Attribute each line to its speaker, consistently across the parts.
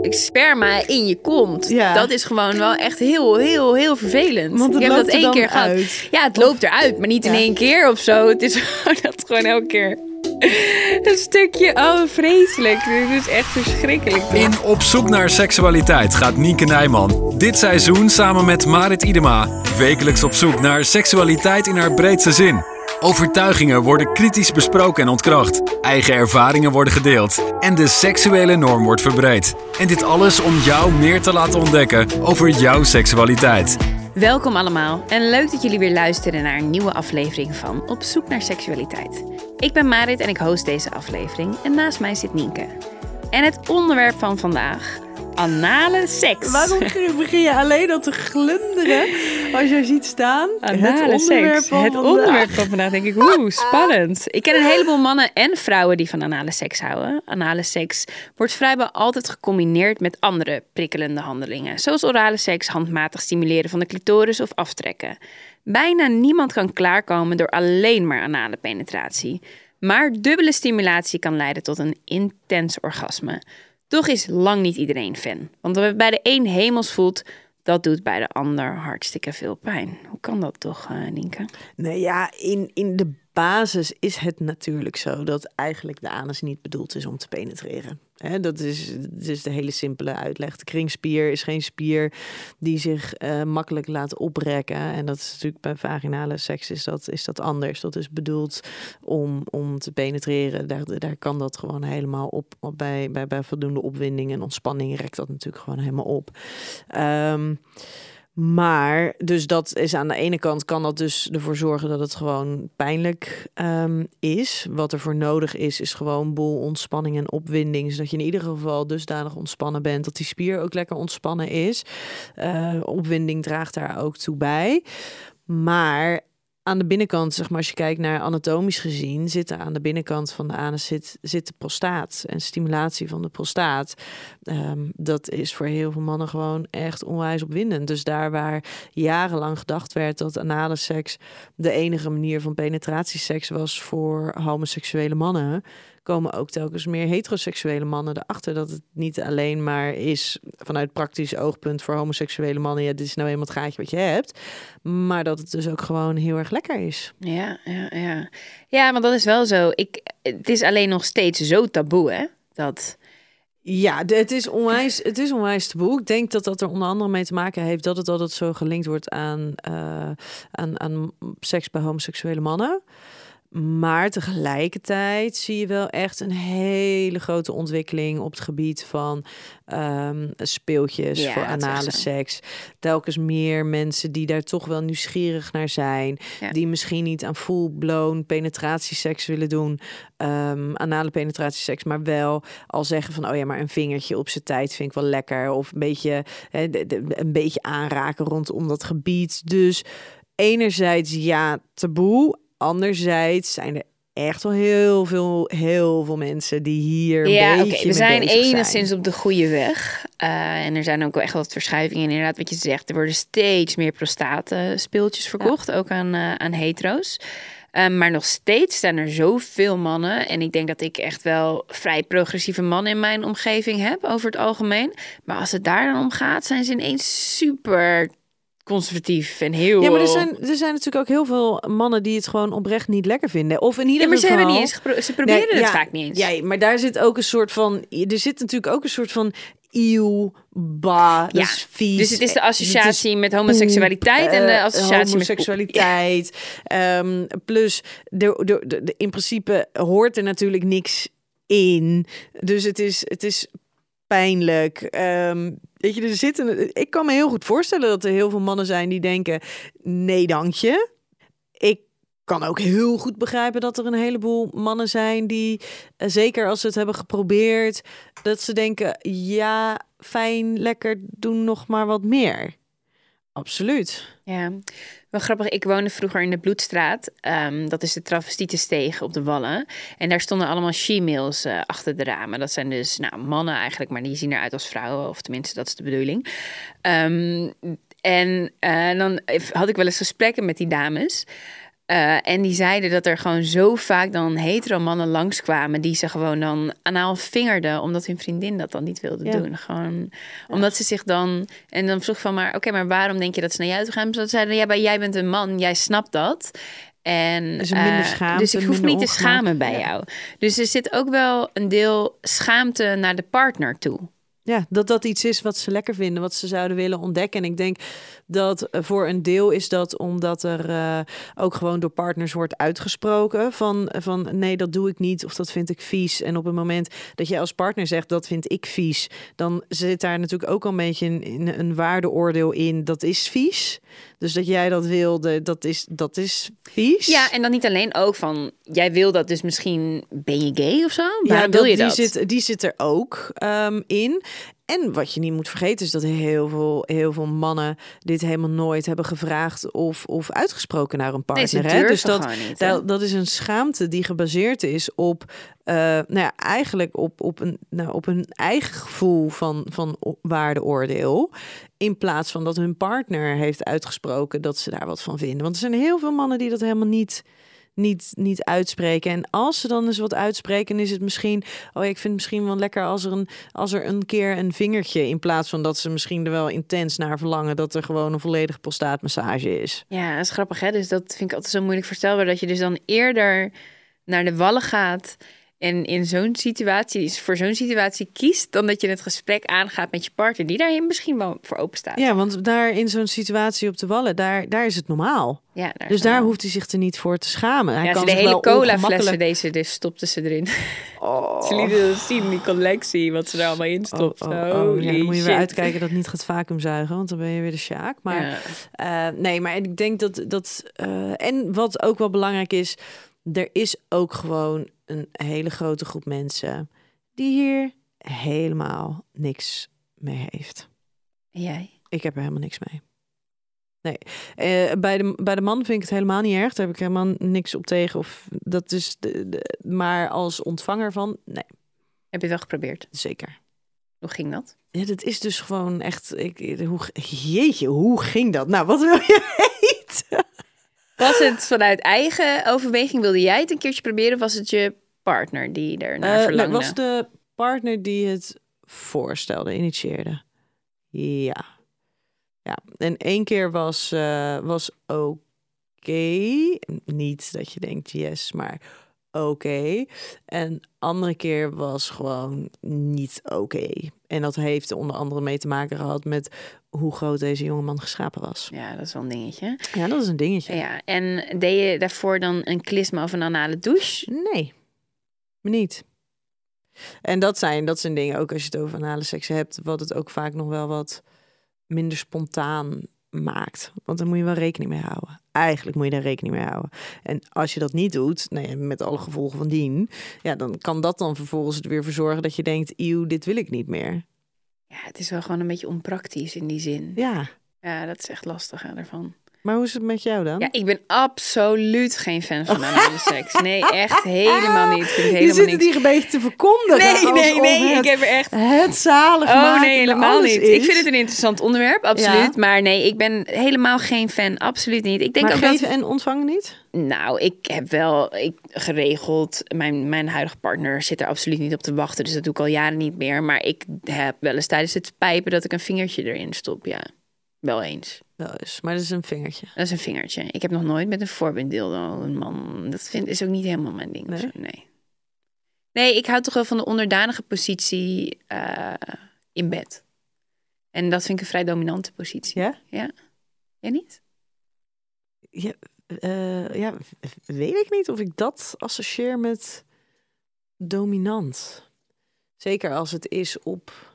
Speaker 1: Sperma in je kont.
Speaker 2: Ja.
Speaker 1: Dat is gewoon wel echt heel, heel, heel vervelend.
Speaker 2: Want het
Speaker 1: ik heb
Speaker 2: loopt
Speaker 1: dat
Speaker 2: er
Speaker 1: één
Speaker 2: dan
Speaker 1: keer gehad.
Speaker 2: uit.
Speaker 1: Ja, het loopt eruit, maar niet in
Speaker 2: Ja.
Speaker 1: één keer of zo. Het is gewoon dat gewoon elke keer. Een stukje, oh vreselijk. Dit is echt verschrikkelijk.
Speaker 3: In Op zoek naar seksualiteit gaat Nienke Nijman dit seizoen samen met Marit Idema wekelijks op zoek naar seksualiteit in haar breedste zin. Overtuigingen worden kritisch besproken en ontkracht. Eigen ervaringen worden gedeeld. En de seksuele norm wordt verbreed. En dit alles om jou meer te laten ontdekken over jouw seksualiteit.
Speaker 1: Welkom allemaal en leuk dat jullie weer luisteren naar een nieuwe aflevering van Op zoek naar seksualiteit. Ik ben Marit en ik host deze aflevering en naast mij zit Nienke. En het onderwerp van vandaag, anale seks.
Speaker 2: Waarom begin je alleen al te glunderen als je ziet staan?
Speaker 1: Anale
Speaker 2: het onderwerp
Speaker 1: seks.
Speaker 2: van
Speaker 1: het
Speaker 2: vandaag.
Speaker 1: onderwerp van vandaag denk ik, oeh, spannend. Ik ken een heleboel mannen en vrouwen die van anale seks houden. Anale seks wordt vrijwel altijd gecombineerd met andere prikkelende handelingen. Zoals orale seks, handmatig stimuleren van de clitoris of aftrekken. Bijna niemand kan klaarkomen door alleen maar anale penetratie. Maar dubbele stimulatie kan leiden tot een intens orgasme. Toch is lang niet iedereen fan. Want wat bij de een hemels voelt, dat doet bij de ander hartstikke veel pijn. Hoe kan dat toch, Nienke?
Speaker 2: Nee, ja, in, in de basis is het natuurlijk zo dat eigenlijk de anus niet bedoeld is om te penetreren. Hè, dat, is, dat is de hele simpele uitleg. De kringspier is geen spier die zich eh, makkelijk laat oprekken. En dat is natuurlijk bij vaginale seks is dat, is dat anders. Dat is bedoeld om, om te penetreren. Daar, daar kan dat gewoon helemaal op, bij, bij, bij voldoende opwinding en ontspanning rekt dat natuurlijk gewoon helemaal op. Ehm, maar, dus dat is aan de ene kant kan dat dus ervoor zorgen dat het gewoon pijnlijk ehm, is. Wat er voor nodig is, is gewoon boel ontspanning en opwinding. Zodat je in ieder geval dusdanig ontspannen bent dat die spier ook lekker ontspannen is. Eh, opwinding draagt daar ook toe bij. Maar aan de binnenkant, zeg maar, als je kijkt naar anatomisch gezien, zit aan de binnenkant van de anus zit, zit de prostaat en stimulatie van de prostaat. Ehm, dat is voor heel veel mannen gewoon echt onwijs opwindend. Dus daar waar jarenlang gedacht werd dat anale seks de enige manier van penetratieseks was voor homoseksuele mannen, komen ook telkens meer heteroseksuele mannen erachter dat het niet alleen maar is vanuit praktisch oogpunt voor homoseksuele mannen. Ja, dit is nou eenmaal het gaatje wat je hebt. Maar dat het dus ook gewoon heel erg lekker is.
Speaker 1: Ja, ja, ja. Ja, maar dat is wel zo. Ik, het is alleen nog steeds zo taboe, hè? Dat...
Speaker 2: Ja, het is onwijs, het is onwijs taboe. Ik denk dat dat er onder andere mee te maken heeft dat het altijd zo gelinkt wordt aan, eh, aan, aan seks bij homoseksuele mannen. Maar tegelijkertijd zie je wel echt een hele grote ontwikkeling op het gebied van ehm, speeltjes
Speaker 1: Ja,
Speaker 2: voor anale seks. Telkens meer mensen die daar toch wel nieuwsgierig naar zijn.
Speaker 1: Ja.
Speaker 2: Die misschien niet aan full-blown penetratieseks willen doen. ehm anale penetratieseks, maar wel al zeggen van... oh ja, maar een vingertje op zijn tijd vind ik wel lekker. Of een beetje, hè, de- de- een beetje aanraken rondom dat gebied. Dus enerzijds ja, taboe. Anderzijds zijn er echt wel heel veel, heel veel mensen die hier een
Speaker 1: Ja, oké. We zijn enigszins op de goede weg. Eh, en er zijn ook wel echt wat verschuivingen. Inderdaad, wat je zegt, er worden steeds meer prostaatspeeltjes verkocht, ook aan, eh, aan hetero's. Um, maar nog steeds zijn er zoveel mannen. En ik denk dat ik echt wel vrij progressieve mannen in mijn omgeving heb, over het algemeen. Maar als het daar dan om gaat, zijn ze ineens super conservatief en heel...
Speaker 2: Ja, maar er zijn, er zijn natuurlijk ook heel veel mannen die het gewoon oprecht niet lekker vinden. Of in ieder
Speaker 1: Ja, maar ze
Speaker 2: geval...
Speaker 1: hebben niet eens gepro- ze proberen
Speaker 2: Nee,
Speaker 1: het
Speaker 2: ja,
Speaker 1: vaak niet eens.
Speaker 2: Ja, maar daar zit ook een soort van... Er zit natuurlijk ook een soort van... Eeuw, ba, dat
Speaker 1: Ja,
Speaker 2: is vies.
Speaker 1: Dus het is de associatie
Speaker 2: is
Speaker 1: met homoseksualiteit en de
Speaker 2: eh,
Speaker 1: associatie met
Speaker 2: homoseksualiteit. Ehm, plus, de, de, de, de- in principe hoort er natuurlijk niks in. Dus het is, het is pijnlijk. Ehm, weet je, er zitten. Ik kan me heel goed voorstellen dat er heel veel mannen zijn die denken: nee, dank je. Ik kan ook heel goed begrijpen dat er een heleboel mannen zijn die, eh, zeker als ze het hebben geprobeerd, dat ze denken: ja, fijn, lekker, doen nog maar wat meer. Absoluut.
Speaker 1: Ja, wel grappig. Ik woonde vroeger in de Bloedstraat. Ehm, dat is de travestietensteeg op de Wallen. En daar stonden allemaal she-mails eh, achter de ramen. Dat zijn dus nou, mannen eigenlijk, maar die zien eruit als vrouwen. Of tenminste, dat is de bedoeling. Ehm, en eh, dan had ik wel eens gesprekken met die dames. Uh, en die zeiden dat er gewoon zo vaak dan hetero mannen langskwamen die ze gewoon dan anaal vingerden omdat hun vriendin dat dan niet wilde doen. Gewoon omdat ze zich dan en dan vroeg van maar oké, maar waarom denk je dat ze naar jou toe gaan? Ze zeiden ja, maar jij bent een man, jij snapt dat. En
Speaker 2: dus, schaamte,
Speaker 1: dus ik hoef niet te schamen bij jou. Dus er zit ook wel een deel schaamte naar de partner toe.
Speaker 2: Ja, dat dat iets is wat ze lekker vinden, wat ze zouden willen ontdekken. En ik denk dat eh, voor een deel is dat omdat er uh, ook gewoon door partners wordt uitgesproken van, van nee, dat doe ik niet of dat vind ik vies. En op het moment dat je als partner zegt dat vind ik vies, dan zit daar natuurlijk ook al een beetje een, een waardeoordeel in. Dat is vies. Dus dat jij dat wilde, dat is, dat is vies.
Speaker 1: Ja, en dan niet alleen ook van jij wil dat, dus misschien ben je gay of zo. Waarom ja, wil je
Speaker 2: die
Speaker 1: dat?
Speaker 2: Zit, die zit er ook um, in. En wat je niet moet vergeten is dat heel veel, heel veel mannen dit helemaal nooit hebben gevraagd of, of uitgesproken naar een partner.
Speaker 1: Nee,
Speaker 2: dus
Speaker 1: dat,
Speaker 2: niet, dat, dat, is een schaamte die gebaseerd is op, uh, nou ja, eigenlijk op, op, een, nou, op een eigen gevoel van, van waardeoordeel. In plaats van dat hun partner heeft uitgesproken dat ze daar wat van vinden. Want er zijn heel veel mannen die dat helemaal niet niet, niet uitspreken. En als ze dan eens wat uitspreken, is het misschien. Oh, ik vind het misschien wel lekker als er een, als er een keer een vingertje. In plaats van dat ze misschien er wel intens naar verlangen. Dat er gewoon een volledige prostaatmassage is.
Speaker 1: Ja, dat is grappig hè. Dus dat vind ik altijd zo moeilijk voorstelbaar. Dat je dus dan eerder naar de wallen gaat. En in zo'n situatie, voor zo'n situatie kiest, dan dat je het gesprek aangaat met je partner, die daar misschien wel voor open staat.
Speaker 2: Ja, want daar in zo'n situatie op de wallen, daar, daar is het normaal.
Speaker 1: Ja,
Speaker 2: dus daar hoeft hij zich er niet voor te schamen. Hij
Speaker 1: ja,
Speaker 2: kan
Speaker 1: de hele cola flessen deze, dus stopte ze erin. Oh. ze lieten zien, die collectie, wat ze er allemaal in stopt. Oh, oh, oh.
Speaker 2: Ja, dan moet je weer uitkijken dat het niet gaat vacuüm zuigen, want dan ben je weer de sjaak. Maar ja. uh, nee, maar ik denk dat dat. Uh, en wat ook wel belangrijk is, er is ook gewoon een hele grote groep mensen die hier helemaal niks mee heeft.
Speaker 1: En jij?
Speaker 2: Ik heb er helemaal niks mee. Nee, uh, bij, de, bij de man vind ik het helemaal niet erg. Daar heb ik helemaal niks op tegen. Of dat is de, de, maar als ontvanger van, nee.
Speaker 1: Heb je het wel geprobeerd?
Speaker 2: Zeker.
Speaker 1: Hoe ging dat?
Speaker 2: Ja, dat is dus gewoon echt. Ik, hoe, jeetje, hoe ging dat? Nou, wat wil je weten?
Speaker 1: Was het vanuit eigen overweging? Wilde jij het een keertje proberen? Was het je partner die er naar uh, verlangde?
Speaker 2: was de partner die het voorstelde, initieerde. Ja. Ja, en één keer was, uh, was oké. Niet dat je denkt yes, maar oké. En andere keer was gewoon niet oké. En dat heeft onder andere mee te maken gehad met hoe groot deze jongeman geschapen was.
Speaker 1: Ja, dat is wel een dingetje.
Speaker 2: Ja, dat is een dingetje.
Speaker 1: Ja, en deed je daarvoor dan een klisma of een anale douche?
Speaker 2: Nee, niet. En dat zijn, dat zijn dingen, ook als je het over anale seks hebt, wat het ook vaak nog wel wat minder spontaan maakt. Want dan moet je wel rekening mee houden. Eigenlijk moet je daar rekening mee houden. En als je dat niet doet, nou ja, met alle gevolgen van dien, ja, dan kan dat dan vervolgens er weer voor zorgen dat je denkt, eeuw, dit wil ik niet meer.
Speaker 1: Ja, het is wel gewoon een beetje onpraktisch in die zin.
Speaker 2: Ja.
Speaker 1: Ja, dat is echt lastig hè, daarvan.
Speaker 2: Maar hoe is het met jou dan?
Speaker 1: Ja, ik ben absoluut geen fan van anale seks. Nee, echt helemaal niet. Vind
Speaker 2: helemaal je zit het hier een beetje te verkondigen.
Speaker 1: Nee, nee, nee. ik heb er echt...
Speaker 2: Het zalig
Speaker 1: Oh nee, helemaal niet. Ik vind het een interessant onderwerp, absoluut. Maar nee, ik ben helemaal geen fan. Absoluut niet. Ik denk
Speaker 2: maar
Speaker 1: ook
Speaker 2: geven en ontvangen niet?
Speaker 1: Nou, ik heb wel ik, geregeld. Mijn, mijn huidige partner zit er absoluut niet op te wachten. Dus dat doe ik al jaren niet meer. Maar ik heb wel eens tijdens het pijpen dat ik een vingertje erin stop. Ja, wel eens.
Speaker 2: Wel eens, maar dat is een vingertje.
Speaker 1: Dat is een vingertje. Ik heb nog nooit met een voorbeelddildo een man. Dat vind, is ook niet helemaal mijn ding. Nee? nee. Nee, ik hou toch wel van de onderdanige positie uh, in bed. En dat vind ik een vrij dominante positie.
Speaker 2: Ja?
Speaker 1: Ja. Jij niet?
Speaker 2: Ja, uh, ja, weet ik niet of ik dat associeer met dominant. Zeker als het is op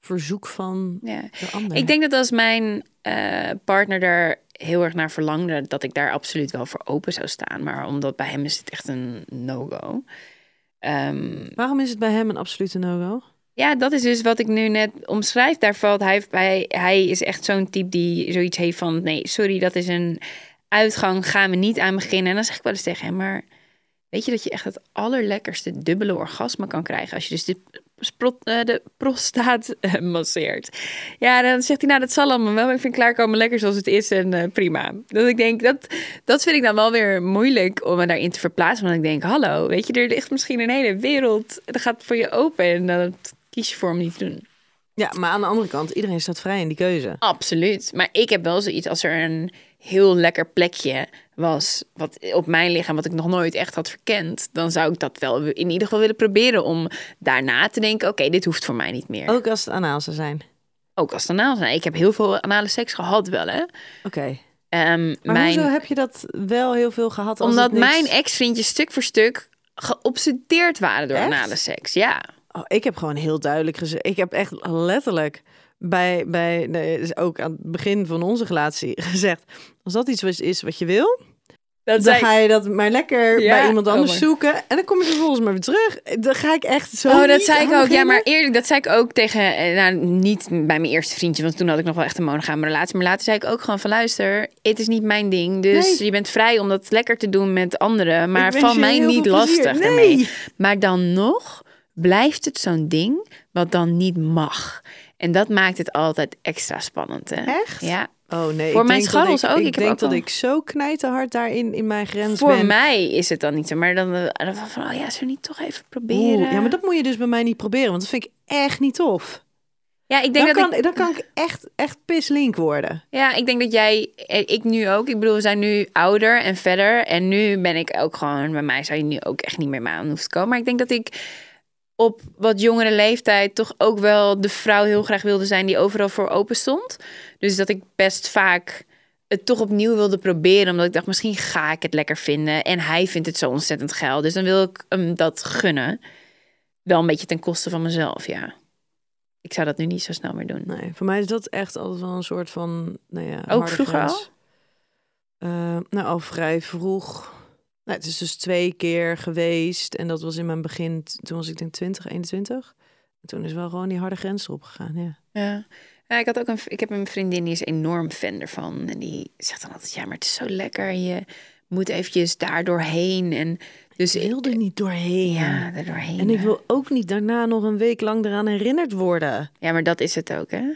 Speaker 2: verzoek van ja. de ander.
Speaker 1: Ik denk dat als mijn uh, partner daar heel erg naar verlangde, dat ik daar absoluut wel voor open zou staan. Maar omdat bij hem is het echt een no-go. Um,
Speaker 2: Waarom is het bij hem een absolute no-go?
Speaker 1: Ja, dat is dus wat ik nu net omschrijf. Daar valt hij, hij, hij is echt zo'n type die zoiets heeft van: nee, sorry, dat is een uitgang, gaan we niet aan beginnen. En dan zeg ik wel eens tegen hem, maar weet je dat je echt het allerlekkerste dubbele orgasme kan krijgen als je dus de, sprot- eh, de prostaat eh, masseert? Ja, dan zegt hij, nou, dat zal allemaal wel. Ik vind klaarkomen lekker zoals het is en eh, prima. Dus ik denk, dat, dat vind ik dan wel weer moeilijk om me daarin te verplaatsen. Want ik denk, hallo, weet je, er ligt misschien een hele wereld. Dat gaat voor je open en dan kies je voor om niet te doen.
Speaker 2: Ja, maar aan de andere kant, iedereen staat vrij in die keuze.
Speaker 1: Absoluut. Maar ik heb wel zoiets als er een heel lekker plekje was wat op mijn lichaam wat ik nog nooit echt had verkend, dan zou ik dat wel in ieder geval willen proberen om daarna te denken: oké, dit hoeft voor mij niet meer.
Speaker 2: Ook als het anaal zou zijn.
Speaker 1: Ook als het anaal zijn. Ik heb heel veel anale seks gehad wel, hè.
Speaker 2: Oké.
Speaker 1: Ehm,
Speaker 2: Maar
Speaker 1: mijn,
Speaker 2: hoezo heb je dat wel heel veel gehad? Als
Speaker 1: omdat
Speaker 2: niks-
Speaker 1: mijn ex-vriendjes stuk voor stuk geobsedeerd waren door
Speaker 2: Echt?
Speaker 1: anale seks. Ja.
Speaker 2: Oh, ik heb gewoon heel duidelijk gezegd. Ik heb echt letterlijk bij, bij nee, dus ook aan het begin van onze relatie gezegd: als dat iets is wat je wil,
Speaker 1: Dat
Speaker 2: dan ga je dat maar lekker
Speaker 1: Ja,
Speaker 2: bij iemand
Speaker 1: oh
Speaker 2: anders zoeken en dan kom je vervolgens maar weer terug. Dan ga ik echt zo.
Speaker 1: Oh, dat zei ik ook. Ja, maar eerlijk, dat zei ik ook tegen, eh, nou, niet bij mijn eerste vriendje, want toen had ik nog wel echt een monogame relatie. Maar later zei ik ook gewoon van, luister, het is niet mijn ding. Dus
Speaker 2: Nee.
Speaker 1: je bent vrij om dat lekker te doen met anderen, maar
Speaker 2: je
Speaker 1: mij niet lastig
Speaker 2: Nee.
Speaker 1: daarmee. Maar dan nog blijft het zo'n ding wat dan niet mag. En dat maakt het altijd extra spannend, hè?
Speaker 2: Echt?
Speaker 1: Ja.
Speaker 2: Oh nee.
Speaker 1: Voor
Speaker 2: ik
Speaker 1: mijn scharrels ook.
Speaker 2: Ik, denk
Speaker 1: ook
Speaker 2: dat
Speaker 1: al-
Speaker 2: ik zo knijterhard daarin in mijn grens
Speaker 1: Voor
Speaker 2: ben.
Speaker 1: mij is het dan niet zo, maar dan, eh, dan van, oh ja, zullen we niet toch even proberen?
Speaker 2: Oeh, ja, maar dat moet je dus bij mij niet proberen, want dat vind ik echt niet tof.
Speaker 1: ja, ik denk
Speaker 2: Dan
Speaker 1: dat
Speaker 2: kan,
Speaker 1: ik
Speaker 2: dan kan ik echt, echt pislink worden.
Speaker 1: Ja, ik denk dat jij, eh, ik nu ook. Ik bedoel, we zijn nu ouder en verder. En nu ben ik ook gewoon, bij mij zou je nu ook echt niet meer mee aan hoeven te komen. Maar ik denk dat ik op wat jongere leeftijd toch ook wel de vrouw heel graag wilde zijn die overal voor open stond. Dus dat ik best vaak het toch opnieuw wilde proberen. Omdat ik dacht, misschien ga ik het lekker vinden. En hij vindt het zo ontzettend geil. Dus dan wil ik hem dat gunnen. Wel een beetje ten koste van mezelf, ja. Ik zou dat nu niet zo snel meer doen.
Speaker 2: Nee, voor mij is dat echt altijd wel een soort van, nou ja,
Speaker 1: Ook vroeger
Speaker 2: grens.
Speaker 1: al?
Speaker 2: Eh, nou, al vrij vroeg. Nou, het is dus twee keer geweest en dat was in mijn begin, toen was ik denk 20, 21. En toen is wel gewoon die harde grens erop gegaan, ja.
Speaker 1: Ja. ja, ik had ook een, ik heb een vriendin die is enorm fan ervan. En die zegt dan altijd, ja, maar het is zo lekker. Je moet eventjes daar doorheen. En dus
Speaker 2: Ik wil er niet doorheen.
Speaker 1: Ja, er doorheen.
Speaker 2: En ik wil ook niet daarna nog een week lang eraan herinnerd worden.
Speaker 1: Ja, maar dat is het ook, hè?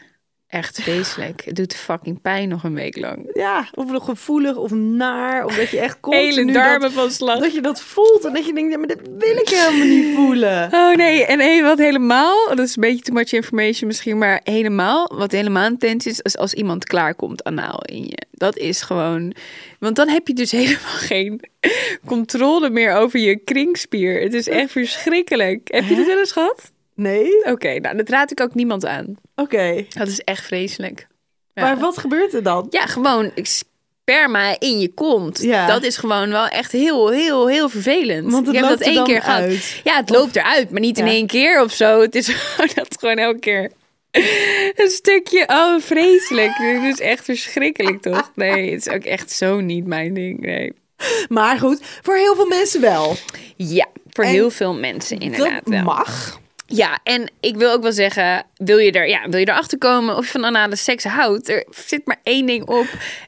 Speaker 1: Echt vreselijk. Het doet fucking pijn nog een week lang.
Speaker 2: Ja, of nog gevoelig of naar, of dat je echt continu
Speaker 1: Hele
Speaker 2: dat,
Speaker 1: darmen van slag.
Speaker 2: dat je dat voelt en dat je denkt, ja, maar dat wil ik helemaal niet voelen.
Speaker 1: Oh nee, en hey, wat helemaal, dat is een beetje too much information misschien, maar helemaal, wat helemaal intens is, is als iemand klaarkomt anaal in je. Dat is gewoon, want dan heb je dus helemaal geen controle meer over je kringspier. Het is echt verschrikkelijk. Heb je dit wel eens gehad?
Speaker 2: Nee?
Speaker 1: Oké, nou dat raad ik ook niemand aan.
Speaker 2: Oké.
Speaker 1: Dat is echt vreselijk. Ja.
Speaker 2: Maar wat gebeurt er dan?
Speaker 1: Ja, gewoon sperma in je kont.
Speaker 2: Ja.
Speaker 1: Dat is gewoon wel echt heel, heel, heel vervelend.
Speaker 2: Want het
Speaker 1: ik heb
Speaker 2: loopt
Speaker 1: dat
Speaker 2: er
Speaker 1: één
Speaker 2: dan
Speaker 1: keer gehad.
Speaker 2: uit.
Speaker 1: Ja, het loopt eruit, maar niet in
Speaker 2: Ja.
Speaker 1: één keer of zo. Het is gewoon dat gewoon elke keer een stukje. Oh, vreselijk. Dit is echt verschrikkelijk, toch? Nee, het is ook echt zo niet mijn ding. Nee.
Speaker 2: Maar goed, voor heel veel mensen wel.
Speaker 1: Ja, voor
Speaker 2: En
Speaker 1: heel veel mensen inderdaad
Speaker 2: dat
Speaker 1: wel.
Speaker 2: mag.
Speaker 1: Ja, en ik wil ook wel zeggen, wil je, er, ja, wil je erachter komen of je van anale seks houdt? Er zit maar één ding op.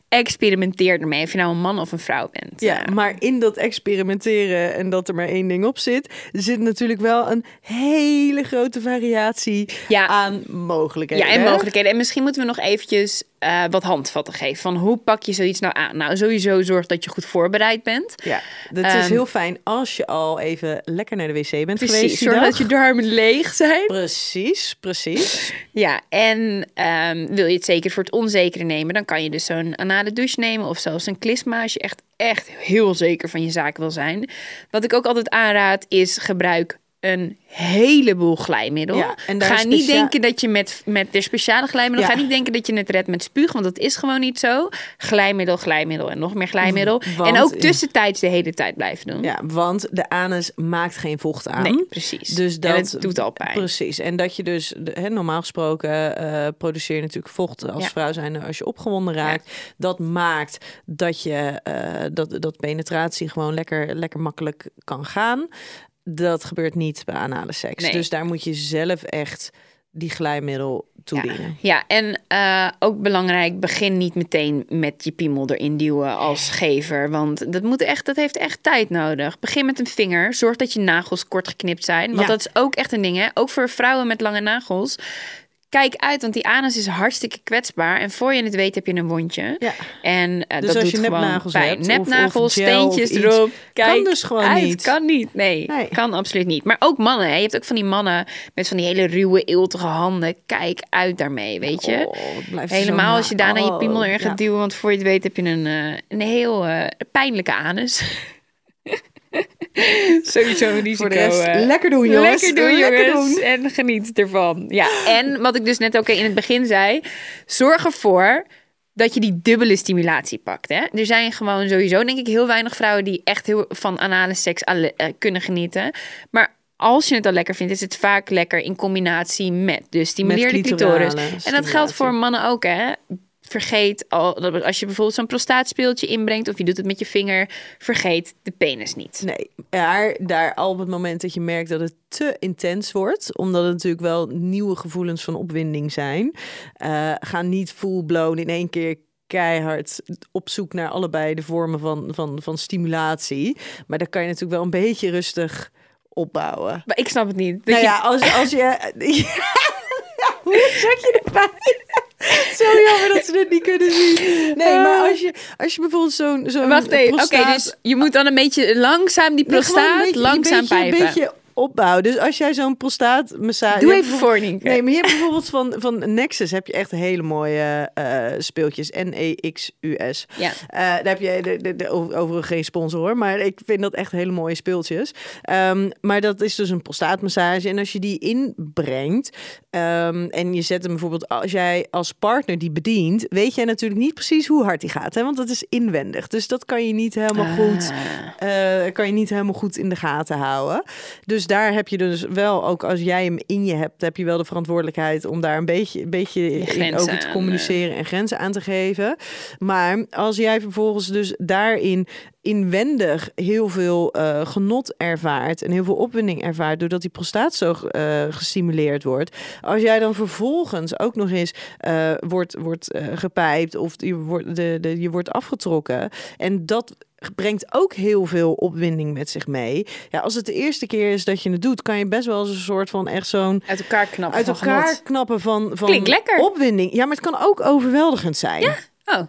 Speaker 1: Experimenteer ermee, of je nou een man of een vrouw bent.
Speaker 2: Ja, maar in dat experimenteren en dat er maar één ding op zit, zit natuurlijk wel een hele grote variatie
Speaker 1: Ja.
Speaker 2: aan mogelijkheden.
Speaker 1: Ja, en
Speaker 2: hè?
Speaker 1: mogelijkheden. En misschien moeten we nog eventjes eh, wat handvatten geven. Van hoe pak je zoiets nou aan? Nou, sowieso zorg dat je goed voorbereid bent.
Speaker 2: Ja, dat is
Speaker 1: Ehm,
Speaker 2: heel fijn als je al even lekker naar de wc bent
Speaker 1: Precies,
Speaker 2: geweest.
Speaker 1: zorg
Speaker 2: dag.
Speaker 1: dat je darmen leeg zijn.
Speaker 2: Precies, precies.
Speaker 1: Ja, en ehm, wil je het zeker voor het onzekere nemen... dan kan je dus zo'n anale douche nemen of zelfs een klisma... als je echt, echt heel zeker van je zaak wil zijn. Wat ik ook altijd aanraad is gebruik een heleboel glijmiddel.
Speaker 2: Ja,
Speaker 1: ga niet
Speaker 2: specia-
Speaker 1: denken dat je met, met de speciale glijmiddel...
Speaker 2: Ja.
Speaker 1: ga niet denken dat je het redt met spuug, want dat is gewoon niet zo. Glijmiddel, glijmiddel en nog meer glijmiddel.
Speaker 2: Want-
Speaker 1: en ook tussentijds de hele tijd blijven doen.
Speaker 2: Ja, want de anus maakt geen vocht aan.
Speaker 1: Nee, precies.
Speaker 2: Dus dat
Speaker 1: en het doet al pijn.
Speaker 2: Precies. En dat je dus, normaal gesproken, eh, produceer je natuurlijk vocht als
Speaker 1: Ja.
Speaker 2: vrouw zijn als je opgewonden raakt. Dat maakt dat je eh, dat, dat penetratie gewoon lekker, lekker makkelijk kan gaan. Dat gebeurt niet bij anale seks.
Speaker 1: Nee.
Speaker 2: Dus daar moet je zelf echt die glijmiddel toedienen.
Speaker 1: Ja, en eh, ook belangrijk, begin niet meteen met je piemel erin duwen als gever. Want dat, moet echt, dat heeft echt tijd nodig. Begin met een vinger. Zorg dat je nagels kort geknipt zijn. Want
Speaker 2: Ja.
Speaker 1: dat is ook echt een ding, hè. Ook voor vrouwen met lange nagels. Kijk uit, want die anus is hartstikke kwetsbaar. En voor je het weet heb je een wondje.
Speaker 2: Ja.
Speaker 1: En eh,
Speaker 2: Dus
Speaker 1: dat
Speaker 2: als
Speaker 1: doet
Speaker 2: je
Speaker 1: gewoon
Speaker 2: nepnagels
Speaker 1: pijn.
Speaker 2: hebt of-
Speaker 1: Nepnagels,
Speaker 2: of gel of
Speaker 1: steentjes
Speaker 2: iets,
Speaker 1: erop.
Speaker 2: kan
Speaker 1: Kijk
Speaker 2: dus gewoon
Speaker 1: uit.
Speaker 2: niet.
Speaker 1: Kan niet. Nee,
Speaker 2: Nee.
Speaker 1: kan absoluut niet. Maar ook mannen. Hè. Je hebt ook van die mannen met van die hele ruwe, eeltige handen. Kijk uit daarmee, weet je.
Speaker 2: Oh,
Speaker 1: Helemaal als je
Speaker 2: na-
Speaker 1: daarna je
Speaker 2: Oh,
Speaker 1: piemel erin gaat
Speaker 2: ja.
Speaker 1: duwen. Want voor je het weet heb je een, eh, een heel eh, pijnlijke anus. Sowieso een risico.
Speaker 2: Voor de rest, lekker doen, jongens.
Speaker 1: Lekker doen,
Speaker 2: Lekker
Speaker 1: jongens.
Speaker 2: doen.
Speaker 1: En geniet ervan. Ja, en wat ik dus net ook in het begin zei. Zorg ervoor dat je die dubbele stimulatie pakt. Hè? Er zijn gewoon sowieso, denk ik, heel weinig vrouwen die echt heel van anale seks alle- eh, kunnen genieten. Maar als je het al lekker vindt, is het vaak lekker in combinatie met. Dus stimuleer de clitoris. En dat geldt voor mannen ook, hè? Vergeet al, dat als je bijvoorbeeld zo'n prostaatspeeltje inbrengt of je doet het met je vinger, vergeet de penis niet.
Speaker 2: Nee, maar daar al op het moment dat je merkt dat het te intens wordt, omdat het natuurlijk wel nieuwe gevoelens van opwinding zijn, eh, ga niet full blown in één keer keihard op zoek naar allebei de vormen van, van, van stimulatie. Maar dan kan je natuurlijk wel een beetje rustig opbouwen.
Speaker 1: Maar ik snap het niet.
Speaker 2: Nou
Speaker 1: je-
Speaker 2: ja, als, als je... Hoe zeg je erbij? Zo jammer dat ze het niet kunnen zien. Nee, maar als je, als je bijvoorbeeld zo'n zo'n
Speaker 1: Wacht even. Oké, dus je moet dan een beetje langzaam die
Speaker 2: Nee,
Speaker 1: prostaat
Speaker 2: beetje-
Speaker 1: langzaam
Speaker 2: een beetje,
Speaker 1: pijpen.
Speaker 2: Een beetje opbouwen. Dus als jij zo'n prostaatmassage...
Speaker 1: Doe even voor, Nienke.
Speaker 2: Nee, maar je hebt bijvoorbeeld van, van Nexus heb je echt hele mooie eh, speeltjes. N-E-X-U-S.
Speaker 1: Ja.
Speaker 2: Eh, daar heb je de, de, de, over- overigens geen sponsor hoor, maar ik vind dat echt hele mooie speeltjes. Ehm, maar dat is dus een prostaatmassage. En als je die inbrengt ehm, en je zet hem bijvoorbeeld, als jij als partner die bedient, weet jij natuurlijk niet precies hoe hard die gaat, hè? want dat is inwendig. Dus dat kan je niet helemaal goed,
Speaker 1: Ah.
Speaker 2: eh, kan je niet helemaal goed in de gaten houden. Dus daar heb je dus wel, ook als jij hem in je hebt, heb je wel de verantwoordelijkheid om daar een beetje, een beetje in over te
Speaker 1: aan,
Speaker 2: communiceren en grenzen aan te geven. Maar als jij vervolgens dus daarin inwendig heel veel eh, genot ervaart en heel veel opwinding ervaart doordat die prostaat zo eh, gestimuleerd wordt. Als jij dan vervolgens ook nog eens eh, wordt, wordt eh, gepijpt of je wordt, de, de, je wordt afgetrokken en dat brengt ook heel veel opwinding met zich mee. Ja, als het de eerste keer is dat je het doet, kan je best wel eens een soort van echt zo'n
Speaker 1: Uit elkaar knappen
Speaker 2: uit
Speaker 1: van
Speaker 2: elkaar
Speaker 1: genot.
Speaker 2: knappen van, van
Speaker 1: Klinkt lekker.
Speaker 2: opwinding. Ja, maar het kan ook overweldigend zijn.
Speaker 1: Oh,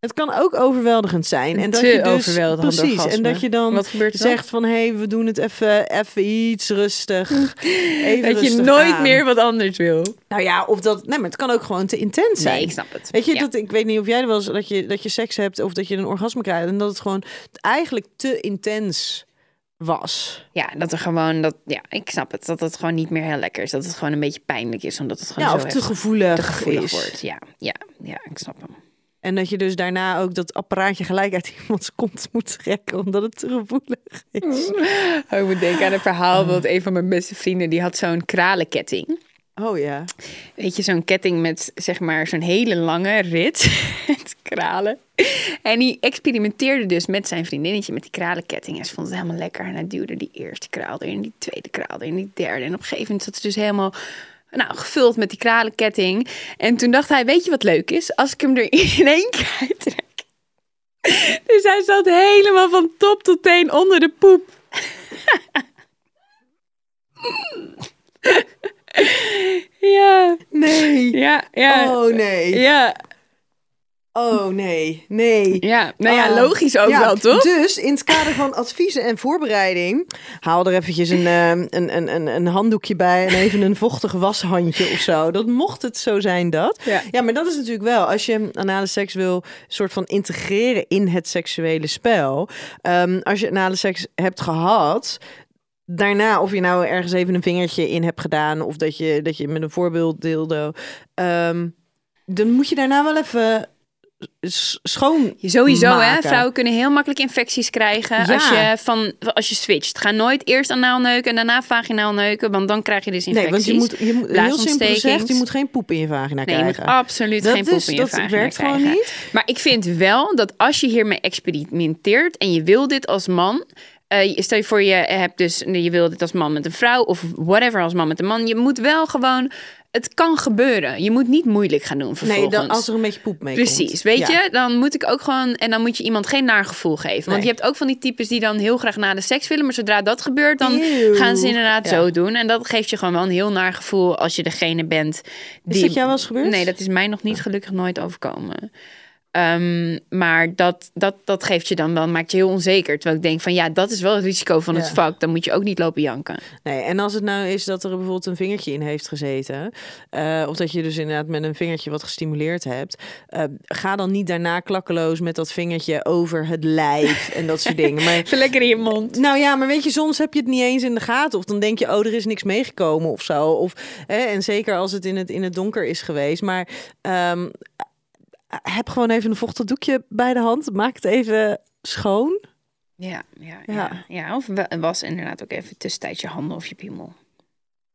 Speaker 2: Het kan ook overweldigend zijn. En dat
Speaker 1: te
Speaker 2: je dus, Precies. En dat je dan
Speaker 1: Wat gebeurt dan?
Speaker 2: zegt van... hé, hey, we doen het even, even iets rustig. Even
Speaker 1: dat je nooit
Speaker 2: aan.
Speaker 1: meer wat anders wil.
Speaker 2: Nou ja, of dat... Nee, maar het kan ook gewoon te intens zijn.
Speaker 1: Nee, ik snap het.
Speaker 2: Weet je,
Speaker 1: Ja.
Speaker 2: dat, ik weet niet of jij er wel eens... Dat je, dat je seks hebt of dat je een orgasme krijgt... en dat het gewoon eigenlijk te intens was.
Speaker 1: Ja, dat er gewoon, dat, ja, ik snap het. Dat het gewoon niet meer heel lekker is. Dat het gewoon een beetje pijnlijk is, omdat het gewoon
Speaker 2: Ja,
Speaker 1: zo
Speaker 2: of te gevoelig,
Speaker 1: te gevoelig
Speaker 2: is.
Speaker 1: wordt. Ja, ja, ja, ik snap hem.
Speaker 2: En dat je dus daarna ook dat apparaatje gelijk uit iemands kont moet trekken... omdat het te gevoelig is.
Speaker 1: Oh, ik moet denken aan een verhaal. Want een van mijn beste vrienden, die had zo'n kralenketting.
Speaker 2: Oh ja.
Speaker 1: Weet je, zo'n ketting met zeg maar zo'n hele lange rit met kralen. En die experimenteerde dus met zijn vriendinnetje met die kralenketting. En ze vond het helemaal lekker. En hij duwde die eerste kraal erin, die tweede kraal erin, die derde. En op een gegeven moment zat ze dus helemaal nou, gevuld met die kralenketting. En toen dacht hij, weet je wat leuk is? Als ik hem er in één keer uittrek. Dus hij zat helemaal van top tot teen onder de poep. Ja,
Speaker 2: Nee.
Speaker 1: ja, ja.
Speaker 2: Oh nee.
Speaker 1: Ja,
Speaker 2: Oh nee. Nee.
Speaker 1: ja. Nou ja,
Speaker 2: Oh.
Speaker 1: logisch ook
Speaker 2: Ja,
Speaker 1: wel, toch?
Speaker 2: Dus in het kader van adviezen en voorbereiding, haal er eventjes een, eh, een, een, een, een handdoekje bij en even een vochtig washandje of zo. Dat mocht het zo zijn dat.
Speaker 1: Ja.
Speaker 2: Ja, maar dat is natuurlijk wel, als je anale seks wil soort van integreren in het seksuele spel. ehm, als je anale seks hebt gehad, daarna, of je nou ergens even een vingertje in hebt gedaan, of dat je, dat je met een voorbeeld deelde, ehm, dan moet je daarna wel even schoon.
Speaker 1: Sowieso, hè. Vrouwen kunnen heel makkelijk infecties krijgen
Speaker 2: Ja.
Speaker 1: als, je van, als je switcht. Ga nooit eerst anaal neuken en daarna vaginaal neuken, want dan krijg je dus infecties.
Speaker 2: Nee, want je moet, je moet heel simpel gezegd, je moet geen poep in je vagina
Speaker 1: Nee, je moet
Speaker 2: krijgen.
Speaker 1: absoluut
Speaker 2: Dat
Speaker 1: geen poep
Speaker 2: is-
Speaker 1: in je
Speaker 2: dat
Speaker 1: vagina
Speaker 2: werkt gewoon niet.
Speaker 1: Maar ik vind wel dat als je hiermee experimenteert en je wil dit als man, eh, stel je voor, je hebt dus, je wil dit als man met een vrouw of whatever als man met een man. Je moet wel gewoon, het kan gebeuren. Je moet niet moeilijk gaan doen vervolgens.
Speaker 2: Nee, dan, als er een beetje poep mee
Speaker 1: Precies,
Speaker 2: komt.
Speaker 1: weet
Speaker 2: Ja.
Speaker 1: je, dan moet ik ook gewoon, en dan moet je iemand geen naar gevoel geven. Want
Speaker 2: Nee.
Speaker 1: je hebt ook van die types die dan heel graag na de seks willen, maar zodra dat gebeurt, dan
Speaker 2: Eeuw.
Speaker 1: gaan ze inderdaad
Speaker 2: Ja.
Speaker 1: zo doen. En dat geeft je gewoon wel een heel naar gevoel als je degene bent die.
Speaker 2: Is dat jou wel eens gebeurd?
Speaker 1: Nee, dat is mij nog niet gelukkig nooit overkomen. Ehm, maar dat, dat, dat geeft je dan wel, maakt je heel onzeker. Terwijl ik denk van ja, dat is wel het risico van het vak. Dan moet je ook niet lopen janken.
Speaker 2: Nee, en als het nou is dat er bijvoorbeeld een vingertje in heeft gezeten, eh, of dat je dus inderdaad met een vingertje wat gestimuleerd hebt, eh, ga dan niet daarna klakkeloos met dat vingertje over het lijf en dat soort dingen. Maar
Speaker 1: Even lekker in je mond.
Speaker 2: Nou ja, maar weet je, soms heb je het niet eens in de gaten. Of dan denk je, oh, er is niks meegekomen of zo. Of, en zeker als het in het, in het donker is geweest. Maar ehm, heb gewoon even een vochtig doekje bij de hand. Maak het even schoon.
Speaker 1: Ja, ja,
Speaker 2: Ja.
Speaker 1: ja. ja. of wa- was inderdaad ook even tussentijds je handen of je piemel.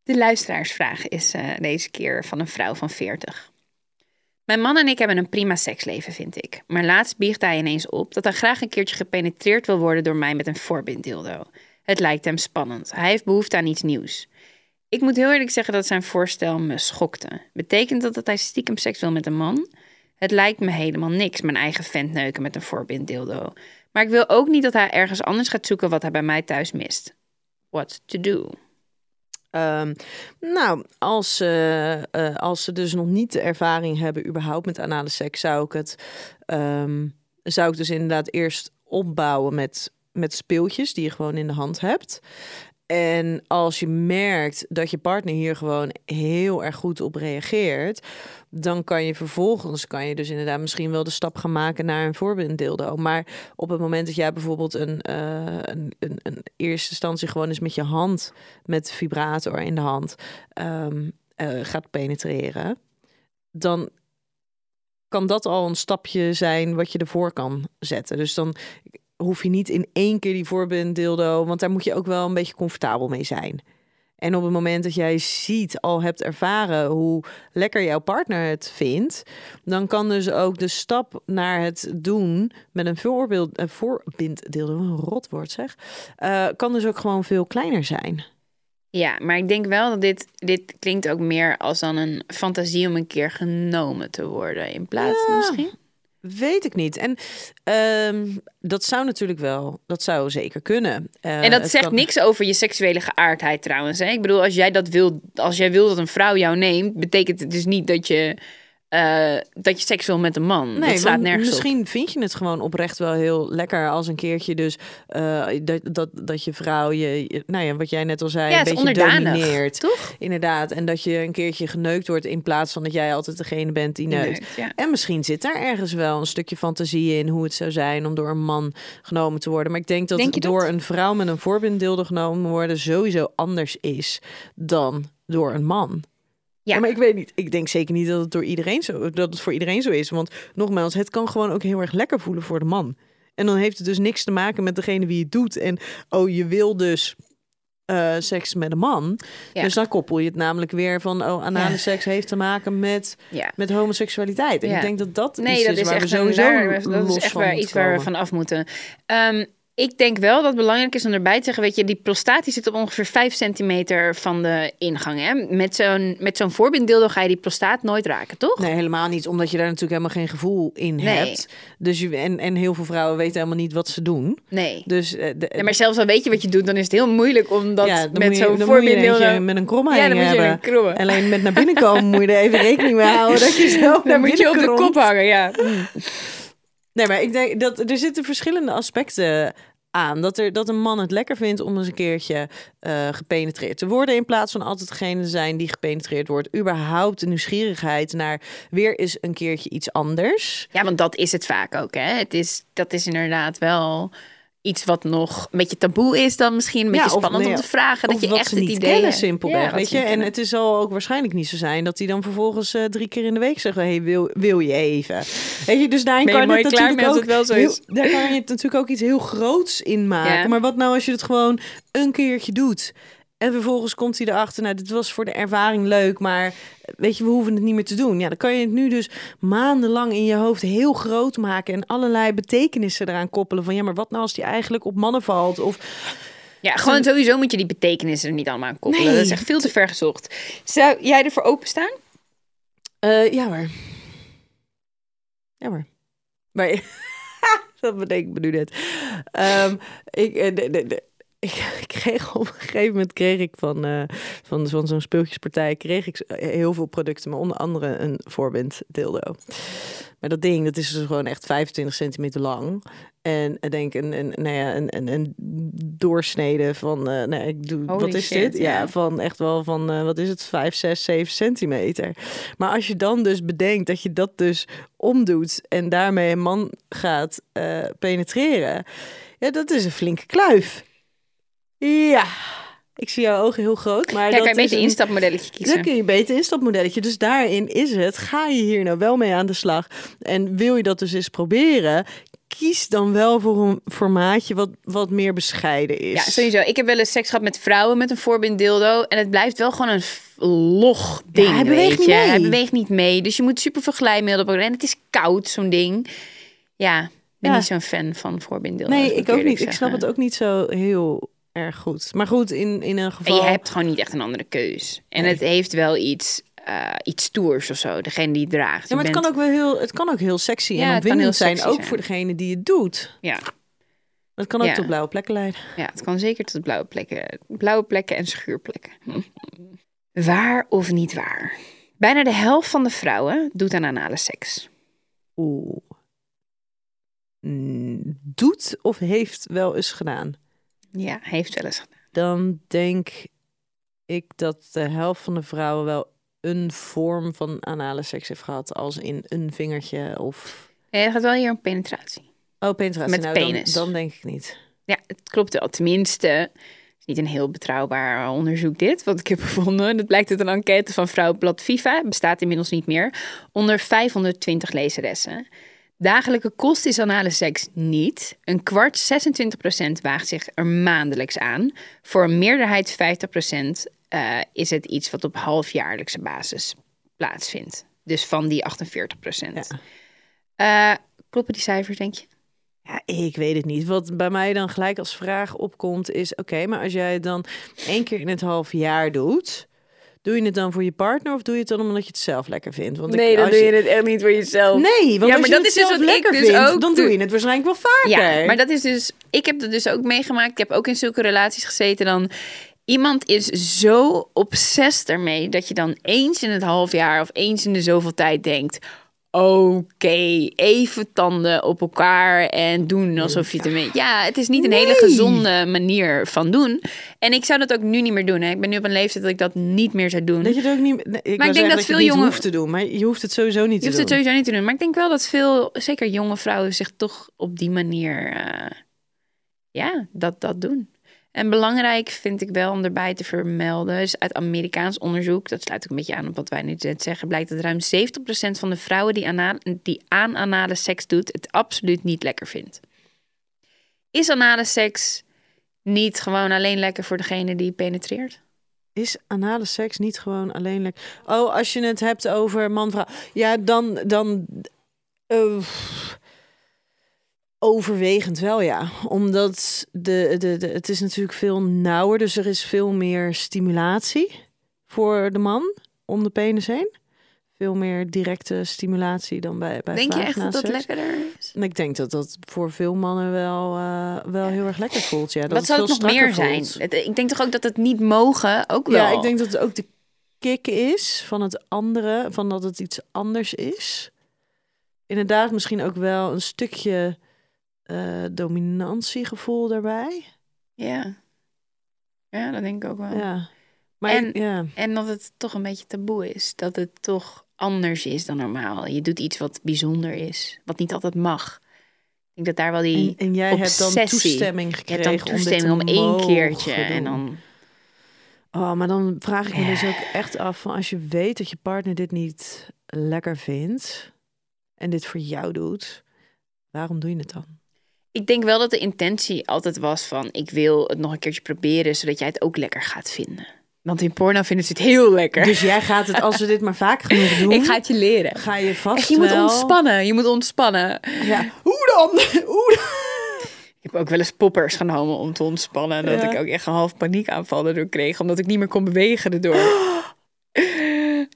Speaker 1: De luisteraarsvraag is eh, deze keer van een vrouw van 40. Mijn man en ik hebben een prima seksleven, vind ik. Maar laatst biegt hij ineens op dat hij graag een keertje gepenetreerd wil worden door mij met een voorbinddildo. Het lijkt hem spannend. Hij heeft behoefte aan iets nieuws. Ik moet heel eerlijk zeggen dat zijn voorstel me schokte. Betekent dat dat hij stiekem seks wil met een man? Het lijkt me helemaal niks, mijn eigen vent neuken met een voorbinddildo. Maar ik wil ook niet dat hij ergens anders gaat zoeken wat hij bij mij thuis mist. What to do?
Speaker 2: Ehm, nou, als, eh, eh, als ze dus nog niet de ervaring hebben überhaupt met anale seks, zou ik het ehm, zou ik dus inderdaad eerst opbouwen met, met speeltjes die je gewoon in de hand hebt. En als je merkt dat je partner hier gewoon heel erg goed op reageert, dan kan je vervolgens kan je dus inderdaad misschien wel de stap gaan maken naar een voorbeelddildo. Maar op het moment dat jij bijvoorbeeld een, eh, een, een, een eerste instantie gewoon eens met je hand, met vibrator in de hand, ehm, eh, gaat penetreren, dan kan dat al een stapje zijn wat je ervoor kan zetten. Dus dan hoef je niet in één keer die voorbeelddildo, want daar moet je ook wel een beetje comfortabel mee zijn. En op het moment dat jij ziet, al hebt ervaren hoe lekker jouw partner het vindt, dan kan dus ook de stap naar het doen met een voorbeeld, een voorbinddildo, een rotwoord zeg, eh, kan dus ook gewoon veel kleiner zijn.
Speaker 1: Ja, maar ik denk wel dat dit, dit klinkt ook meer als dan een fantasie om een keer genomen te worden. In plaats
Speaker 2: Ja.
Speaker 1: misschien.
Speaker 2: Weet ik niet. En ehm, dat zou natuurlijk wel, dat zou zeker kunnen. Eh,
Speaker 1: En dat zegt
Speaker 2: kan-
Speaker 1: niks over je seksuele geaardheid trouwens. Hè? Ik bedoel, als jij dat wil, als jij wil dat een vrouw jou neemt, betekent het dus niet dat je, eh, dat je seks wil met een man.
Speaker 2: Nee,
Speaker 1: dat slaat nergens op.
Speaker 2: misschien vind je het gewoon oprecht wel heel lekker als een keertje dus eh, dat, dat, dat je vrouw je, nou ja, wat jij net al zei,
Speaker 1: Ja,
Speaker 2: een beetje domineert.
Speaker 1: toch?
Speaker 2: Inderdaad, en dat je een keertje geneukt wordt in plaats van dat jij altijd degene bent die neukt.
Speaker 1: Neukt, ja.
Speaker 2: En misschien zit daar ergens wel een stukje fantasie in hoe het zou zijn om door een man genomen te worden. Maar ik denk dat
Speaker 1: Denk je dat?
Speaker 2: door een vrouw met een voorbeelddildo genomen worden sowieso anders is dan door een man.
Speaker 1: Ja.
Speaker 2: Maar ik weet niet. Ik denk zeker niet dat het door iedereen zo dat het voor iedereen zo is. Want nogmaals, het kan gewoon ook heel erg lekker voelen voor de man. En dan heeft het dus niks te maken met degene wie het doet. En oh, je wil dus eh, seks met een man.
Speaker 1: Ja.
Speaker 2: Dus dan koppel je het namelijk weer van oh, anale
Speaker 1: Ja.
Speaker 2: seks heeft te maken met
Speaker 1: Ja.
Speaker 2: met homoseksualiteit. En ik denk dat dat
Speaker 1: Nee,
Speaker 2: iets
Speaker 1: dat
Speaker 2: is
Speaker 1: is
Speaker 2: waar we sowieso
Speaker 1: daar, dat is echt waar, iets waar we van af moeten. Ehm, ik denk wel dat het belangrijk is om erbij te zeggen, weet je, die prostaat die zit op ongeveer 5 centimeter van de ingang. Hè? Met zo'n met zo'n voorbinddildo ga je die prostaat nooit raken, toch?
Speaker 2: Nee, helemaal niet. Omdat je daar natuurlijk helemaal geen gevoel in
Speaker 1: Nee.
Speaker 2: hebt. Dus je, en, en heel veel vrouwen weten helemaal niet wat ze doen.
Speaker 1: Nee.
Speaker 2: Dus eh, de,
Speaker 1: Ja, maar zelfs al weet je wat je doet, dan is het heel moeilijk om dat
Speaker 2: ja,
Speaker 1: met zo'n voorbinddildo...
Speaker 2: met een krom
Speaker 1: Ja, dan moet je
Speaker 2: hebben.
Speaker 1: een kromme.
Speaker 2: Alleen met naar binnen komen moet je er even rekening mee houden dat je zo
Speaker 1: Dan moet je op de kop hangen, ja.
Speaker 2: Nee, maar ik denk dat er zitten verschillende aspecten aan. Dat, er, dat een man het lekker vindt om eens een keertje eh, gepenetreerd te worden. In plaats van altijd degene zijn die gepenetreerd wordt. Überhaupt de nieuwsgierigheid naar weer eens een keertje iets anders.
Speaker 1: Ja, want dat is het vaak ook, hè. Het is, dat is inderdaad wel iets wat nog een beetje taboe is dan misschien. Een beetje
Speaker 2: Ja, of
Speaker 1: spannend
Speaker 2: nee,
Speaker 1: om te vragen. Dat je echt het
Speaker 2: niet
Speaker 1: idee
Speaker 2: kennen,
Speaker 1: hebt.
Speaker 2: simpelweg.
Speaker 1: Ja,
Speaker 2: weet je? En
Speaker 1: kennen.
Speaker 2: het zal ook waarschijnlijk niet zo zijn dat hij dan vervolgens eh, drie keer in de week zegt: hey, wil, wil je even? Weet je, dus daarin
Speaker 1: je
Speaker 2: kan
Speaker 1: mooi
Speaker 2: het natuurlijk ook
Speaker 1: het wel zo
Speaker 2: heel-
Speaker 1: is?
Speaker 2: daar kan je het natuurlijk ook iets heel groots in maken.
Speaker 1: Ja.
Speaker 2: Maar wat nou als je het gewoon een keertje doet? En vervolgens komt hij erachter, nou, dit was voor de ervaring leuk, maar weet je, we hoeven het niet meer te doen. Ja, dan kan je het nu dus maandenlang in je hoofd heel groot maken en allerlei betekenissen eraan koppelen. Van ja, maar wat nou als die eigenlijk op mannen valt? Of
Speaker 1: Ja, gewoon sowieso moet je die betekenissen er niet allemaal aan koppelen.
Speaker 2: Nee.
Speaker 1: Dat is echt veel te ver gezocht. Zou jij ervoor openstaan?
Speaker 2: Eh, ja hoor. Ja hoor. Maar dat bedenk ik me nu net. Ehm, ik, eh, de, de, de- ik, kreeg op een gegeven moment kreeg ik van, eh, van, van zo'n speeltjespartij kreeg ik heel veel producten, maar onder andere een voorbind dildo. Maar dat ding, dat is dus gewoon echt 25 centimeter lang. En ik denk een, een, nou ja, een, een, een doorsnede van, eh nou, ik doe,
Speaker 1: Holy
Speaker 2: wat is
Speaker 1: shit,
Speaker 2: dit? Ja,
Speaker 1: ja.
Speaker 2: van echt wel van, eh, wat is het, 5, 6, 7 centimeter. Maar als je dan dus bedenkt dat je dat dus omdoet en daarmee een man gaat penetreren, ja, dat is een flinke kluif. Ja, ik zie jouw ogen heel groot, maar
Speaker 1: Ja,
Speaker 2: dat
Speaker 1: kan je beter
Speaker 2: een-
Speaker 1: instapmodelletje
Speaker 2: dan
Speaker 1: kiezen.
Speaker 2: kun je beter instapmodelletje. Dus daarin is het. Ga je hier nou wel mee aan de slag? En wil je dat dus eens proberen? Kies dan wel voor een formaatje wat, wat meer bescheiden is.
Speaker 1: Ja, sowieso. Ik heb wel eens seks gehad met vrouwen met een voorbind dildo. En het blijft wel gewoon een log ding,
Speaker 2: hij beweegt
Speaker 1: weet
Speaker 2: niet
Speaker 1: je.
Speaker 2: mee.
Speaker 1: Hij beweegt niet mee. Dus je moet super veel glijmiddel op. En het is koud, zo'n ding. Ja, ik ben
Speaker 2: Ja.
Speaker 1: niet zo'n fan van voorbind dildo's.
Speaker 2: Nee, ik ook niet. Ik snap het ook niet zo heel erg goed. Maar goed, in, in een
Speaker 1: En
Speaker 2: geval...
Speaker 1: je hebt gewoon niet echt een andere keus. En
Speaker 2: Nee.
Speaker 1: het heeft wel iets, eh, iets stoers of zo. Degene die het draagt.
Speaker 2: Ja, maar het kan ook wel heel, het kan ook heel sexy
Speaker 1: Ja,
Speaker 2: en opwindend zijn. Ook
Speaker 1: zijn.
Speaker 2: voor degene die het doet.
Speaker 1: Ja,
Speaker 2: Het kan ook
Speaker 1: Ja.
Speaker 2: tot blauwe plekken leiden.
Speaker 1: ja, het kan zeker tot blauwe plekken. Blauwe plekken en schuurplekken. Waar of niet waar? Bijna de helft van de vrouwen doet aan anale seks.
Speaker 2: Oeh. Doet of heeft wel eens gedaan.
Speaker 1: Ja, heeft wel eens gedaan.
Speaker 2: dan denk ik dat de helft van de vrouwen wel een vorm van anale seks heeft gehad. Als in een vingertje of...
Speaker 1: Nee, het gaat wel hier om penetratie.
Speaker 2: Oh, penetratie.
Speaker 1: Met
Speaker 2: nou,
Speaker 1: penis.
Speaker 2: Dan, dan denk ik niet.
Speaker 1: Ja, het klopt wel. Tenminste, het is niet een heel betrouwbaar onderzoek dit, wat ik heb gevonden. Dat blijkt uit een enquête van Vrouwenblad Viva, bestaat inmiddels niet meer, onder 520 lezeressen. Dagelijke kost is anale seks niet. Een kwart, 26% waagt zich er maandelijks aan. Voor een meerderheid, 50%, eh, is het iets wat op halfjaarlijkse basis plaatsvindt. Dus van die 48%. Eh, kloppen die cijfers, denk je?
Speaker 2: Ja, ik weet het niet. Wat bij mij dan gelijk als vraag opkomt is... Oké, maar als jij het dan één keer in het half jaar doet... Doe je het dan voor je partner of doe je het dan omdat je het zelf lekker vindt? Want ik, als
Speaker 1: het echt niet voor jezelf.
Speaker 2: Nee, want
Speaker 1: Ja, maar
Speaker 2: je
Speaker 1: dat is dus
Speaker 2: zelf
Speaker 1: wat ik
Speaker 2: lekker
Speaker 1: dus
Speaker 2: vindt,
Speaker 1: ook
Speaker 2: dan
Speaker 1: doe.
Speaker 2: doe je het waarschijnlijk wel vaker.
Speaker 1: Ja, maar dat is dus. Ik heb dat dus ook meegemaakt. Ik heb ook in zulke relaties gezeten. Dan iemand is zo obsessed ermee dat je dan eens in het half jaar of eens in de zoveel tijd denkt. Oké, even tanden op elkaar en doen alsof je het ermee... Ja, het is niet een hele gezonde manier van doen. En ik zou dat ook nu niet meer doen. Hè. Ik ben nu op een leeftijd dat ik dat niet meer zou doen.
Speaker 2: Dat je het ook niet. nee, ik
Speaker 1: Maar ik denk dat
Speaker 2: dat,
Speaker 1: veel
Speaker 2: je het niet
Speaker 1: jongen-
Speaker 2: hoeft te doen, maar je hoeft het sowieso niet
Speaker 1: Je
Speaker 2: te
Speaker 1: hoeft
Speaker 2: doen.
Speaker 1: het sowieso niet te doen. Maar ik denk wel dat veel, zeker jonge vrouwen, zich toch op die manier, eh, ja, dat, dat doen. En belangrijk vind ik wel om erbij te vermelden, is uit Amerikaans onderzoek, dat sluit ook een beetje aan op wat wij nu net zeggen, blijkt dat ruim 70% van de vrouwen die, ana- die aan anale seks doet, het absoluut niet lekker vindt. Is anale seks niet gewoon alleen lekker voor degene die penetreert?
Speaker 2: Is anale seks niet gewoon alleen lekker? Oh, als je het hebt over man-vrouw. Ja, dan. dan eh, overwegend wel, ja. Omdat de, de, de, het is natuurlijk veel nauwer. Dus er is veel meer stimulatie voor de man om de penis heen. Veel meer directe stimulatie dan bij, bij
Speaker 1: Denk je echt dat dat lekkerder is?
Speaker 2: Ik denk dat dat voor veel mannen wel, eh, wel heel erg lekker voelt. Ja, dat
Speaker 1: Wat zou het
Speaker 2: veel
Speaker 1: nog meer zijn? ik denk toch ook dat het niet mogen ook wel.
Speaker 2: Ja, ik denk dat het ook de kick is van het andere, van dat het iets anders is. Inderdaad, misschien ook wel een stukje eh, dominantiegevoel daarbij.
Speaker 1: Ja. Ja, dat denk ik ook wel.
Speaker 2: Ja. Maar
Speaker 1: En-
Speaker 2: ik- ja.
Speaker 1: En dat het toch een beetje taboe is. Dat het toch anders is dan normaal. Je doet iets wat bijzonder is. Wat niet altijd mag. Ik denk dat daar wel die...
Speaker 2: En, en jij hebt dan toestemming
Speaker 1: je
Speaker 2: gekregen
Speaker 1: hebt dan
Speaker 2: om dit
Speaker 1: toestemming
Speaker 2: te
Speaker 1: om, één keertje. En dan...
Speaker 2: Oh, maar dan vraag ik me dus ook echt af van als je weet dat je partner dit niet lekker vindt en dit voor jou doet, waarom doe je het dan?
Speaker 1: Ik denk wel dat de intentie altijd was van... ik wil het nog een keertje proberen... zodat jij het ook lekker gaat vinden. Want in porno vinden ze het heel lekker.
Speaker 2: Dus jij gaat het, als we dit maar vaak genoeg doen,
Speaker 1: ik ga het je leren.
Speaker 2: ga je vast
Speaker 1: Echt, je moet ontspannen. Je moet ontspannen.
Speaker 2: Ja. Hoe dan? Hoe dan?
Speaker 1: Ik heb ook wel eens poppers genomen om te ontspannen. En dat
Speaker 2: Ja.
Speaker 1: ik ook echt een half paniekaanval erdoor kreeg. Omdat ik niet meer kon bewegen erdoor.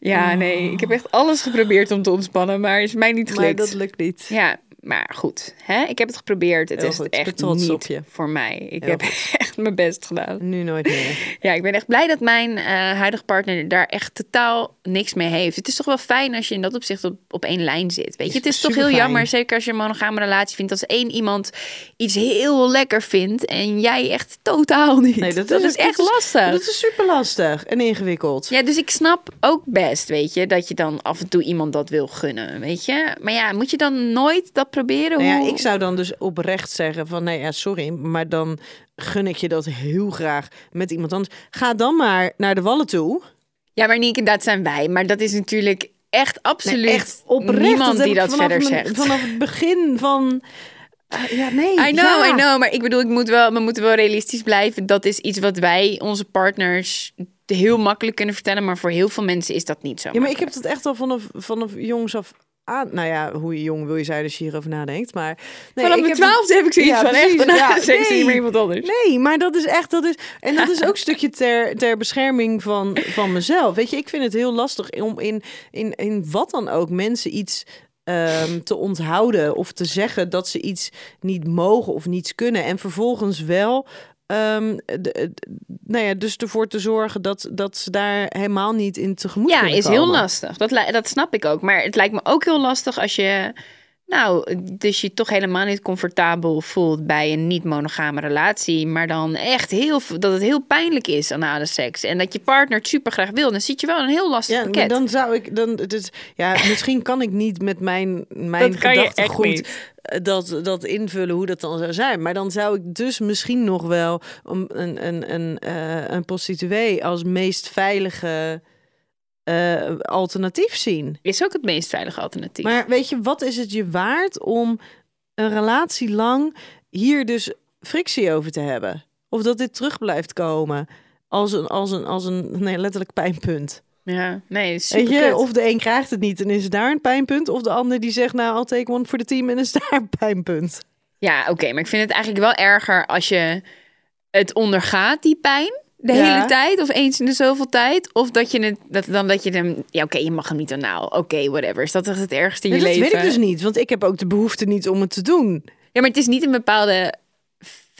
Speaker 1: Ja, nee. Ik heb echt alles geprobeerd om te ontspannen. Maar is mij niet
Speaker 2: Maar
Speaker 1: gelukt.
Speaker 2: dat lukt niet.
Speaker 1: Ja, maar goed. Hè? Ik heb het geprobeerd. Het
Speaker 2: Heel
Speaker 1: is
Speaker 2: goed.
Speaker 1: Echt
Speaker 2: trots
Speaker 1: niet voor mij. Ik
Speaker 2: Heel
Speaker 1: heb echt mijn best gedaan.
Speaker 2: Nu nooit meer.
Speaker 1: Ja, ik ben echt blij dat mijn eh, huidige partner daar echt totaal niks mee heeft. Het is toch wel fijn als je in dat opzicht op, op één lijn zit. Weet je, het is toch heel jammer, zeker als je een monogame relatie vindt, als één iemand iets heel lekker vindt en jij echt totaal niet.
Speaker 2: Nee,
Speaker 1: dat,
Speaker 2: dat
Speaker 1: is,
Speaker 2: is-
Speaker 1: echt
Speaker 2: dat is-
Speaker 1: lastig.
Speaker 2: Dat is super lastig en ingewikkeld.
Speaker 1: Ja, dus ik snap ook best, weet je, dat je dan af en toe iemand dat wil gunnen, weet je. Maar ja, moet je dan nooit dat proberen?
Speaker 2: Nou ja, ik zou dan dus oprecht zeggen van nee, ja, sorry, maar dan gun ik je dat heel graag met iemand anders. Ga dan maar naar de wallen toe.
Speaker 1: Ja, maar Nieke, dat zijn wij. Maar dat is natuurlijk echt absoluut
Speaker 2: Nee, echt oprecht.
Speaker 1: niemand die dat
Speaker 2: vanaf
Speaker 1: verder
Speaker 2: mijn-
Speaker 1: zegt.
Speaker 2: Vanaf het begin van. Ah, ja, nee.
Speaker 1: I know,
Speaker 2: ja.
Speaker 1: I know. Maar ik bedoel, ik moet wel, we moeten wel realistisch blijven. Dat is iets wat wij, onze partners, heel makkelijk kunnen vertellen. Maar voor heel veel mensen is dat niet zo.
Speaker 2: Ja, maar ik heb het echt al vanaf, vanaf jongs af aan. Nou ja, hoe je jong wil je zijn als je hierover nadenkt. Maar nee,
Speaker 1: Vanaf
Speaker 2: ik
Speaker 1: mijn
Speaker 2: heb het-
Speaker 1: twaalfde heb ik zoiets
Speaker 2: Ja,
Speaker 1: van
Speaker 2: precies.
Speaker 1: echt.
Speaker 2: Ja, nee.
Speaker 1: niet meer iemand anders.
Speaker 2: Nee, maar dat is echt, dat is, en dat is ook een stukje ter, ter bescherming van, van mezelf. Weet je, ik vind het heel lastig om in, in, in wat dan ook mensen iets ehm, te onthouden of te zeggen dat ze iets niet mogen of niets kunnen. En vervolgens wel, de, de- nou ja, dus ervoor te zorgen dat, dat ze daar helemaal niet in tegemoet
Speaker 1: Ja,
Speaker 2: kunnen
Speaker 1: is heel lastig. Dat, dat snap ik ook. Maar het lijkt me ook heel lastig als je... Nou, dus je toch helemaal niet comfortabel voelt bij een niet-monogame relatie. Maar dan echt heel... Dat het heel pijnlijk is anale seks. En dat je partner het super graag wil. Dan zit je wel een heel lastig
Speaker 2: Ja,
Speaker 1: pakket.
Speaker 2: dan zou ik dan dus ja, misschien kan ik niet met mijn mijn gedachtegoed dat dat invullen hoe dat dan zou zijn, maar dan zou ik dus misschien nog wel een een een een, eh, een prostituee als meest veilige eh, alternatief zien.
Speaker 1: Is ook het meest veilige alternatief.
Speaker 2: Maar weet je, wat is het je waard om een relatie lang hier dus frictie over te hebben? Of dat dit terug blijft komen als een, als een, als een nee, letterlijk pijnpunt.
Speaker 1: Ja, nee,
Speaker 2: Weet
Speaker 1: super
Speaker 2: je, of de een krijgt het niet en is daar een pijnpunt. Of de ander die zegt, nou, I'll take one voor de team en is daar een pijnpunt.
Speaker 1: Ja, oké, maar ik vind het eigenlijk wel erger als je het ondergaat, die pijn, de
Speaker 2: Ja.
Speaker 1: hele tijd of eens in de zoveel tijd. Of dat je het, dat, dan dat je hem, ja, oké, je mag hem niet anaal. Oké, whatever. Is dat echt het ergste in je
Speaker 2: dat
Speaker 1: leven?
Speaker 2: weet ik dus niet, want ik heb ook de behoefte niet om het te doen.
Speaker 1: Ja, maar het is niet een bepaalde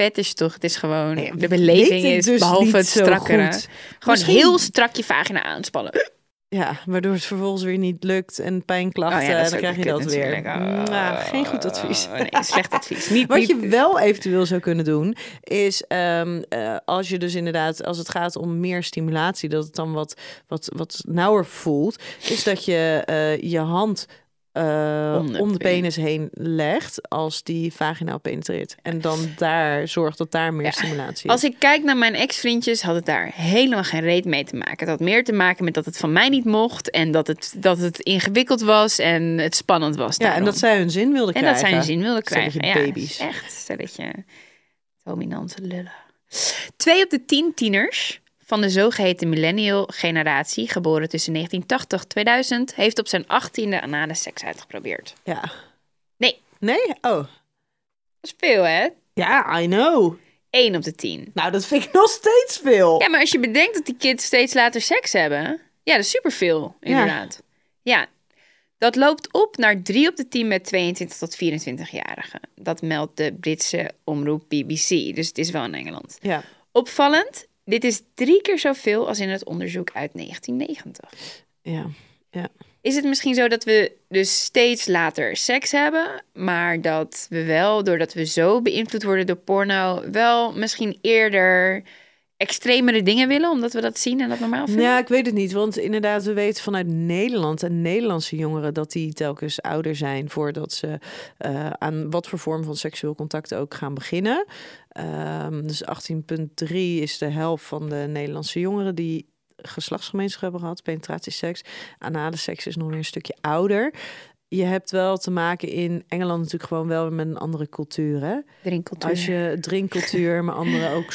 Speaker 1: fetish toch? Het is gewoon,
Speaker 2: Nee,
Speaker 1: de beleving is,
Speaker 2: dus
Speaker 1: behalve het strakkere.
Speaker 2: goed.
Speaker 1: Gewoon
Speaker 2: Misschien-
Speaker 1: heel strak je vagina aanspannen.
Speaker 2: Ja, waardoor het vervolgens weer niet lukt en pijnklachten,
Speaker 1: Oh ja,
Speaker 2: dan krijg je dat weer.
Speaker 1: Oh,
Speaker 2: Nou, geen goed advies.
Speaker 1: oh, nee, slecht advies. Niet,
Speaker 2: Wat
Speaker 1: niet,
Speaker 2: je wel eventueel zou kunnen doen, is ehm, eh, als je dus inderdaad, als het gaat om meer stimulatie, dat het dan wat, wat, wat nauwer voelt, is dat je eh, je hand eh,
Speaker 1: Om de
Speaker 2: om de
Speaker 1: penis.
Speaker 2: heen legt als die vaginaal penetreert. En dan daar zorgt dat daar meer
Speaker 1: Ja.
Speaker 2: stimulatie is.
Speaker 1: Als ik kijk naar mijn ex-vriendjes, had het daar helemaal geen reet mee te maken. Het had meer te maken met dat het van mij niet mocht. En dat het, dat het ingewikkeld was en het spannend was.
Speaker 2: ja, en dat zij hun zin wilden
Speaker 1: en
Speaker 2: krijgen.
Speaker 1: dat zij een zin wilden krijgen. Ja,
Speaker 2: baby's.
Speaker 1: echt, stelletje dominante lullen. Twee op de tien tieners van de zogeheten millennial-generatie, geboren tussen 1980 en 2000, heeft op zijn achttiende anale seks uitgeprobeerd.
Speaker 2: Ja.
Speaker 1: Nee.
Speaker 2: Nee? Oh.
Speaker 1: Dat is veel, hè?
Speaker 2: Ja, I know.
Speaker 1: Eén op de tien.
Speaker 2: Nou, dat vind ik nog steeds veel.
Speaker 1: Ja, maar als je bedenkt dat die kids steeds later seks hebben, ja, dat is superveel, inderdaad. Ja. Dat loopt op naar 3 op de 10 met 22 tot 24-jarigen. Dat meldt de Britse omroep BBC. Dus het is wel in Engeland.
Speaker 2: Ja.
Speaker 1: Opvallend, dit is drie keer zoveel als in het onderzoek uit 1990.
Speaker 2: Ja.
Speaker 1: Is het misschien zo dat we dus steeds later seks hebben, maar dat we wel, doordat we zo beïnvloed worden door porno, wel misschien eerder extremere dingen willen, omdat we dat zien en dat normaal vinden?
Speaker 2: Ja, ik weet het niet. Want inderdaad, we weten vanuit Nederland en Nederlandse jongeren dat die telkens ouder zijn voordat ze eh, aan wat voor vorm van seksueel contact ook gaan beginnen. Ehm, dus 18,3 is de helft van de Nederlandse jongeren die geslachtsgemeenschap hebben gehad, penetratieseks. Anale seks is nog weer een stukje ouder. Je hebt wel te maken in Engeland natuurlijk gewoon wel met een andere cultuur. Hè?
Speaker 1: Drinkcultuur.
Speaker 2: Als je drinkcultuur, maar andere ook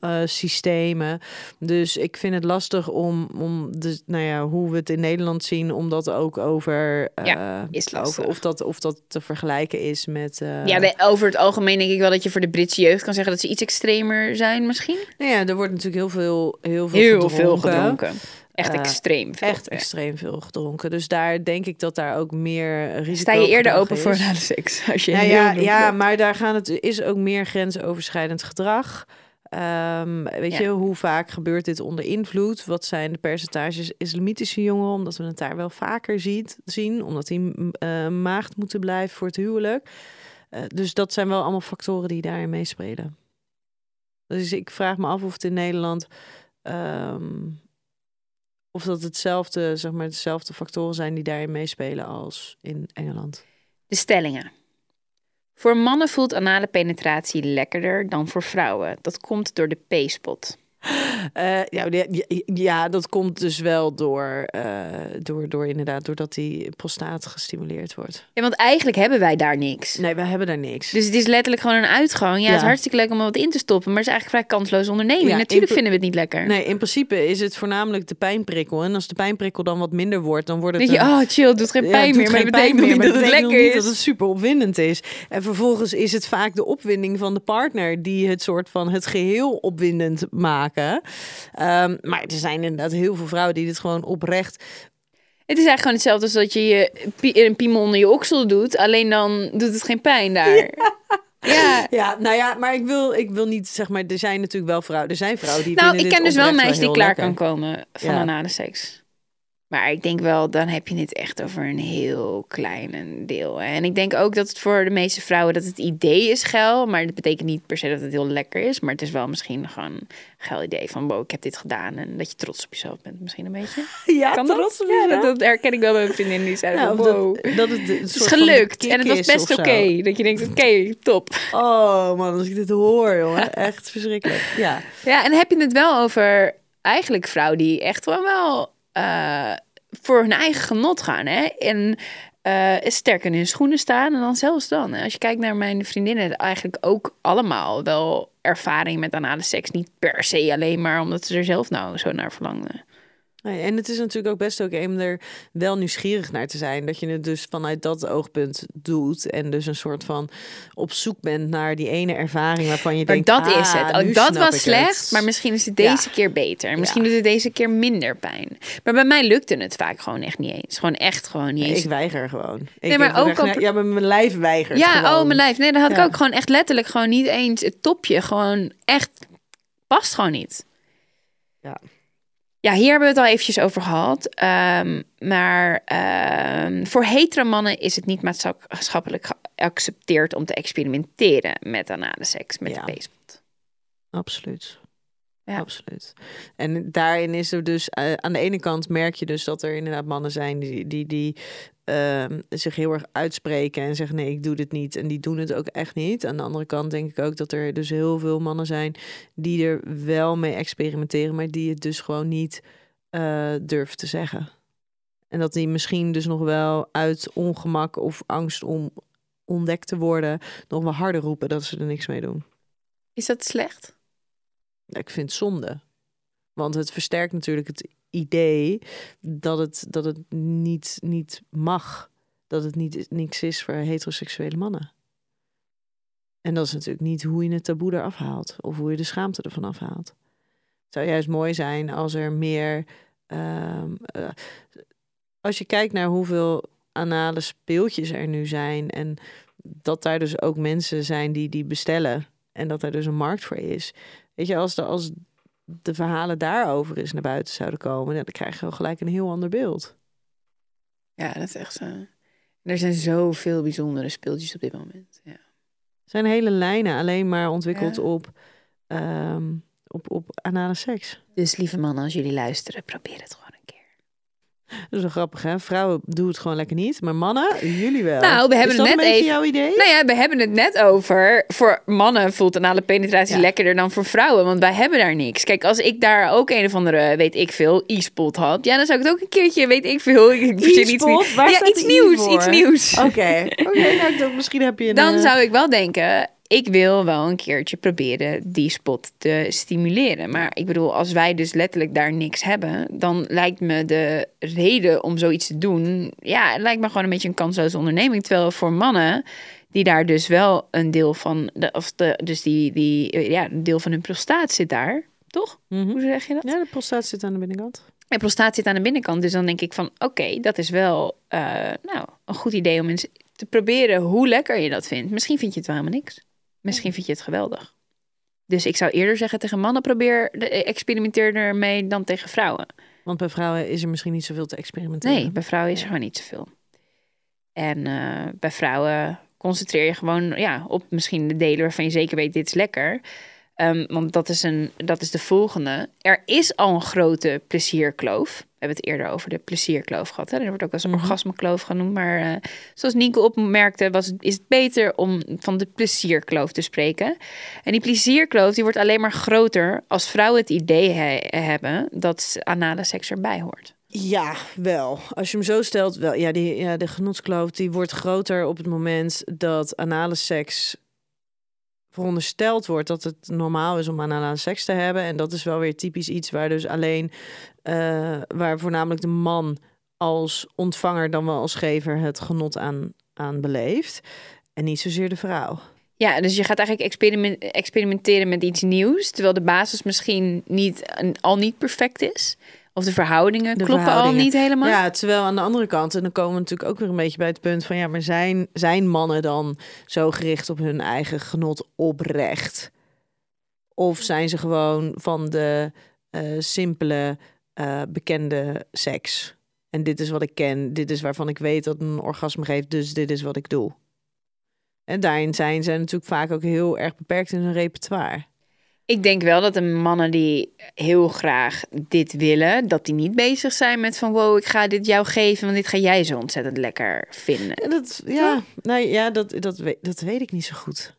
Speaker 2: schoolsystemen. dus ik vind het lastig om, om de, nou ja, hoe we het in Nederland zien, om dat ook over,
Speaker 1: Ja,
Speaker 2: eh,
Speaker 1: is
Speaker 2: over of, dat, of dat te vergelijken is met. eh,
Speaker 1: Ja, over het algemeen denk ik wel dat je voor de Britse jeugd kan zeggen dat ze iets extremer zijn misschien.
Speaker 2: nou ja, er wordt natuurlijk heel veel, heel veel
Speaker 1: Heel
Speaker 2: gedronken.
Speaker 1: veel gedronken. Echt
Speaker 2: Eh,
Speaker 1: extreem veel.
Speaker 2: Echt
Speaker 1: ja.
Speaker 2: extreem veel gedronken. Dus daar denk ik dat daar ook meer risico
Speaker 1: Sta je eerder open
Speaker 2: is.
Speaker 1: voor anale seks? Als je
Speaker 2: Nou ja, ja,
Speaker 1: bent?
Speaker 2: maar daar gaan het is ook meer grensoverschrijdend gedrag. Ehm, weet
Speaker 1: Ja.
Speaker 2: je, hoe vaak gebeurt dit onder invloed? Wat zijn de percentages islamitische jongeren? Omdat we het daar wel vaker ziet, zien, omdat die eh, maagd moeten blijven voor het huwelijk. Eh, dus dat zijn wel allemaal factoren die daarin meespelen. Dus ik vraag me af of het in Nederland ehm, of dat hetzelfde, zeg maar, dezelfde factoren zijn die daarin meespelen als in Engeland.
Speaker 1: De stellingen. Voor mannen voelt anale penetratie lekkerder dan voor vrouwen. Dat komt door de P-spot.
Speaker 2: Eh, ja, ja, ja, dat komt dus wel door, eh, door, door inderdaad, doordat die prostaat gestimuleerd wordt.
Speaker 1: Ja, want eigenlijk hebben wij daar niks.
Speaker 2: Nee, we hebben daar niks.
Speaker 1: Dus het is letterlijk gewoon een uitgang. Ja, het is
Speaker 2: Ja.
Speaker 1: hartstikke leuk om er wat in te stoppen, maar het is eigenlijk vrij kansloze onderneming.
Speaker 2: Ja,
Speaker 1: Natuurlijk
Speaker 2: in-
Speaker 1: vinden we het niet lekker.
Speaker 2: Nee, in principe is het voornamelijk de pijnprikkel. En als de pijnprikkel dan wat minder wordt, dan wordt het...
Speaker 1: Denk je,
Speaker 2: een-
Speaker 1: oh chill, het doet geen
Speaker 2: Ja,
Speaker 1: pijn
Speaker 2: het
Speaker 1: meer,
Speaker 2: doet
Speaker 1: maar
Speaker 2: geen pijn meer,
Speaker 1: dat het lekker is.
Speaker 2: dat het super opwindend is. En vervolgens is het vaak de opwinding van de partner die het soort van het geheel opwindend maken. Ehm, maar er zijn inderdaad heel veel vrouwen die dit gewoon oprecht
Speaker 1: Het is eigenlijk gewoon hetzelfde als dat je je een piemel onder je oksel doet, alleen dan doet het geen pijn daar. Ja.
Speaker 2: Ja, nou ja, maar ik wil, ik wil niet, zeg maar, er zijn natuurlijk wel vrouwen, er zijn vrouwen die
Speaker 1: Nou, ik ken dus wel meisjes die klaar
Speaker 2: lekker.
Speaker 1: kan komen van
Speaker 2: Ja.
Speaker 1: anale seks. Maar ik denk wel, dan heb je het echt over een heel klein deel. En ik denk ook dat het voor de meeste vrouwen dat het idee is geil. Maar dat betekent niet per se dat het heel lekker is. Maar het is wel misschien gewoon een geil idee van, wow, ik heb dit gedaan. En dat je trots op jezelf bent misschien een beetje.
Speaker 2: Ja,
Speaker 1: Kan dat?
Speaker 2: trots op
Speaker 1: Ja, dat, dat herken ik wel bij mijn vriendinnen die zeiden
Speaker 2: Ja,
Speaker 1: van, wow.
Speaker 2: dat, dat het,
Speaker 1: is gelukt en het was best oké. Dat je denkt, oké, top.
Speaker 2: Oh man, als ik dit hoor, jongen. Echt verschrikkelijk. Ja.
Speaker 1: Ja, en heb je het wel over eigenlijk vrouwen die echt gewoon wel eh, voor hun eigen genot gaan. Hè? En eh, sterk in hun schoenen staan. En dan zelfs dan. Als je kijkt naar mijn vriendinnen, eigenlijk ook allemaal wel ervaring met anale seks. Niet per se alleen maar omdat ze er zelf nou zo naar verlangden.
Speaker 2: Nee, en het is natuurlijk ook best oké om er wel nieuwsgierig naar te zijn. Dat je het dus vanuit dat oogpunt doet. En dus een soort van op zoek bent naar die ene ervaring waarvan je
Speaker 1: Maar
Speaker 2: denkt...
Speaker 1: dat
Speaker 2: ah,
Speaker 1: is het.
Speaker 2: nu
Speaker 1: Ook dat was slecht,
Speaker 2: het.
Speaker 1: maar misschien is het
Speaker 2: Ja.
Speaker 1: deze keer beter. Misschien
Speaker 2: Ja.
Speaker 1: doet het deze keer minder pijn. Maar bij mij lukte het vaak gewoon echt niet eens. Gewoon echt gewoon niet eens.
Speaker 2: Ik weiger gewoon. Ik
Speaker 1: Nee, maar ook op-
Speaker 2: Ja, maar mijn lijf weigert
Speaker 1: Ja,
Speaker 2: gewoon.
Speaker 1: oh, mijn lijf. Nee, dat had
Speaker 2: Ja.
Speaker 1: ik ook gewoon echt letterlijk gewoon niet eens het topje. Gewoon echt past gewoon niet.
Speaker 2: Ja.
Speaker 1: Ja, hier hebben we het al eventjes over gehad. Ehm, maar ehm, voor hetero mannen is het niet maatschappelijk geaccepteerd om te experimenteren met anale seks, met
Speaker 2: Ja.
Speaker 1: de p-spot.
Speaker 2: Absoluut.
Speaker 1: Ja.
Speaker 2: Absoluut. En daarin is er dus eh, aan de ene kant merk je dus dat er inderdaad mannen zijn die, die, die ehm, zich heel erg uitspreken en zeggen nee, ik doe dit niet. En die doen het ook echt niet. Aan de andere kant denk ik ook dat er dus heel veel mannen zijn die er wel mee experimenteren, maar die het dus gewoon niet eh, durven te zeggen. En dat die misschien dus nog wel uit ongemak of angst om ontdekt te worden, nog wel harder roepen dat ze er niks mee doen.
Speaker 1: Is dat slecht?
Speaker 2: Ik vind het zonde. Want het versterkt natuurlijk het idee dat het, dat het niet, niet mag. Dat het niet niks is voor heteroseksuele mannen. En dat is natuurlijk niet hoe je het taboe eraf haalt. Of hoe je de schaamte ervan afhaalt. Het zou juist mooi zijn als er meer... ehm, eh, als je kijkt naar hoeveel anale speeltjes er nu zijn... en dat daar dus ook mensen zijn die die bestellen... en dat er dus een markt voor is... Weet je, als de, als de verhalen daarover eens naar buiten zouden komen, dan krijg je wel gelijk een heel ander beeld.
Speaker 1: Ja, dat is echt zo. Er zijn zoveel bijzondere speeltjes op dit moment. Ja.
Speaker 2: Er zijn hele lijnen alleen maar ontwikkeld
Speaker 1: Ja.
Speaker 2: op, ehm, op, op anale seks.
Speaker 1: Dus lieve mannen, als jullie luisteren, probeer het gewoon.
Speaker 2: Dat is wel grappig, hè? Vrouwen doen het gewoon lekker niet, maar mannen, jullie wel.
Speaker 1: Nou, we hebben
Speaker 2: is dat
Speaker 1: het
Speaker 2: een
Speaker 1: net
Speaker 2: beetje
Speaker 1: even-
Speaker 2: jouw idee?
Speaker 1: Nou ja, we hebben het net over. Voor mannen voelt anale penetratie
Speaker 2: Ja.
Speaker 1: lekkerder dan voor vrouwen. Want wij hebben daar niks. Kijk, als ik daar ook een of andere, weet ik veel, e-spot had. Ja, dan zou ik het ook een keertje, weet ik veel. Ik verzin iets, nieuws. Ja, iets nieuws. Iets nieuws.
Speaker 2: Oké, oké. nou, ik dacht, misschien heb je een...
Speaker 1: Dan
Speaker 2: eh,
Speaker 1: zou ik wel denken, ik wil wel een keertje proberen die spot te stimuleren. Maar ik bedoel, als wij dus letterlijk daar niks hebben, dan lijkt me de reden om zoiets te doen, ja, het lijkt me gewoon een beetje een kansloze onderneming. Terwijl voor mannen, die daar dus wel een deel van, de, of de, dus die, die, eh, ja, een deel van hun prostaat zit daar, toch?
Speaker 2: mhm.
Speaker 1: Hoe zeg je dat?
Speaker 2: Ja, de prostaat zit aan de binnenkant.
Speaker 1: En prostaat zit aan de binnenkant. Dus dan denk ik van, oké, dat is wel eh, nou, een goed idee om eens te proberen hoe lekker je dat vindt. Misschien vind je het wel helemaal niks. Misschien vind je het geweldig. Dus ik zou eerder zeggen tegen mannen, probeer, de- experimenteer ermee dan tegen vrouwen.
Speaker 2: Want bij vrouwen is er misschien niet zoveel te experimenteren.
Speaker 1: Nee, bij vrouwen is er gewoon niet zoveel. En eh, bij vrouwen concentreer je gewoon ja, op misschien de delen waarvan je zeker weet, dit is lekker. Ehm, want dat is, een, dat is de volgende. Er is al een grote plezierkloof. We hebben het eerder over de plezierkloof gehad. Hè? Er wordt ook wel eens een
Speaker 2: Mhm.
Speaker 1: orgasmekloof genoemd. Maar eh, zoals Nienke opmerkte, was, is het beter om van de plezierkloof te spreken. En die plezierkloof die wordt alleen maar groter als vrouwen het idee he- hebben dat anale seks erbij hoort.
Speaker 2: Ja, wel. Als je hem zo stelt, wel. Ja, die, ja, de genotskloof die wordt groter op het moment dat anale seks verondersteld wordt dat het normaal is om anale seks te hebben. En dat is wel weer typisch iets waar dus alleen, eh, waar voornamelijk de man als ontvanger dan wel als gever het genot aan, aan beleeft. En niet zozeer de vrouw.
Speaker 1: Ja, dus je gaat eigenlijk experiment, experimenteren met iets nieuws, terwijl de basis misschien niet, al niet perfect is. Of de verhoudingen
Speaker 2: De
Speaker 1: kloppen al
Speaker 2: verhoudingen.
Speaker 1: niet helemaal.
Speaker 2: Ja, terwijl aan de andere kant, en dan komen we natuurlijk ook weer een beetje bij het punt van ja, maar zijn, zijn mannen dan zo gericht op hun eigen genot oprecht? Of zijn ze gewoon van de eh, simpele, eh, bekende seks? En dit is wat ik ken, dit is waarvan ik weet dat een orgasme geeft, dus dit is wat ik doe. En daarin zijn ze natuurlijk vaak ook heel erg beperkt in hun repertoire.
Speaker 1: Ik denk wel dat de mannen die heel graag dit willen, dat die niet bezig zijn met van wow, ik ga dit jou geven, want dit ga jij zo ontzettend lekker vinden.
Speaker 2: En dat, ja, nee, ja dat, dat, weet, dat weet ik niet zo goed.